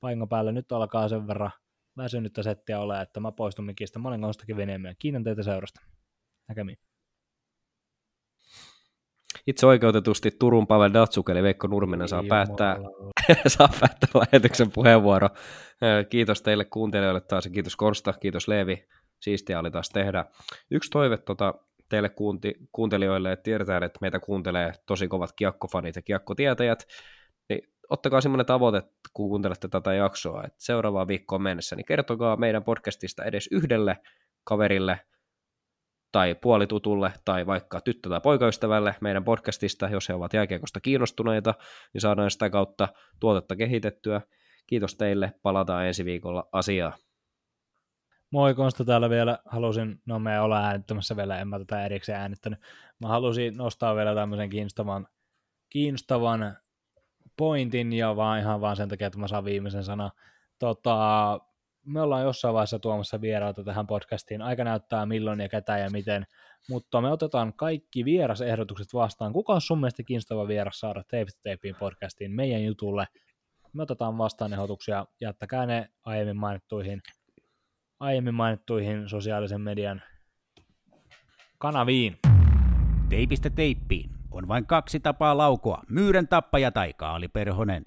paikan päällä. Nyt alkaa sen verran väsynyttä settiä ole, että mä poistun mikistä. Mä olen Konstakin Venemiä. Kiitän teitä seurasta. Näkemiin. Itse oikeutetusti Turun Pavel Datsuk, eli Veikko Nurminen, saa päättää, saa päättää lähetyksen puheenvuoro. Kiitos teille kuuntelijoille taas ja kiitos Konsta, kiitos Leevi. Siistiä oli taas tehdä. Yksi toive tota, teille kuunti, kuuntelijoille, että tiedetään, että meitä kuuntelee tosi kovat kiekkofanit ja kiekkotietäjät, niin ottakaa semmoinen tavoite, kun kuuntelette tätä jaksoa, että seuraavaan viikkoon mennessä, niin kertokaa meidän podcastista edes yhdelle kaverille, tai puolitutulle tai vaikka tyttö- tai poikaystävälle meidän podcastista, jos he ovat jääkiekosta kiinnostuneita, niin saadaan sitä kautta tuotetta kehitettyä. Kiitos teille, palataan ensi viikolla asiaa. Moi Konsta täällä vielä, halusin, no me ollaan äänittämässä vielä, en mä tätä erikseen äänittänyt, mä halusin nostaa vielä tämmöisen kiinnostavan, kiinnostavan pointin ja vaan ihan vaan sen takia, että mä saan viimeisen sana. Tota, me ollaan jossain vaiheessa tuomassa vieraita tähän podcastiin. Aika näyttää milloin ja ketä ja miten, mutta me otetaan kaikki vierasehdotukset vastaan. Kuka on sun mielestä kiinnostava vieras saada Teipiin podcastiin meidän jutulle? Me otetaan vastaan ehdotuksia, jättäkää ne aiemmin mainittuihin, aiemmin mainittuihin sosiaalisen median kanaviin. Teipistä teippiin on vain kaksi tapaa laukoa, myyrän tappaja tai Kaali Perhonen.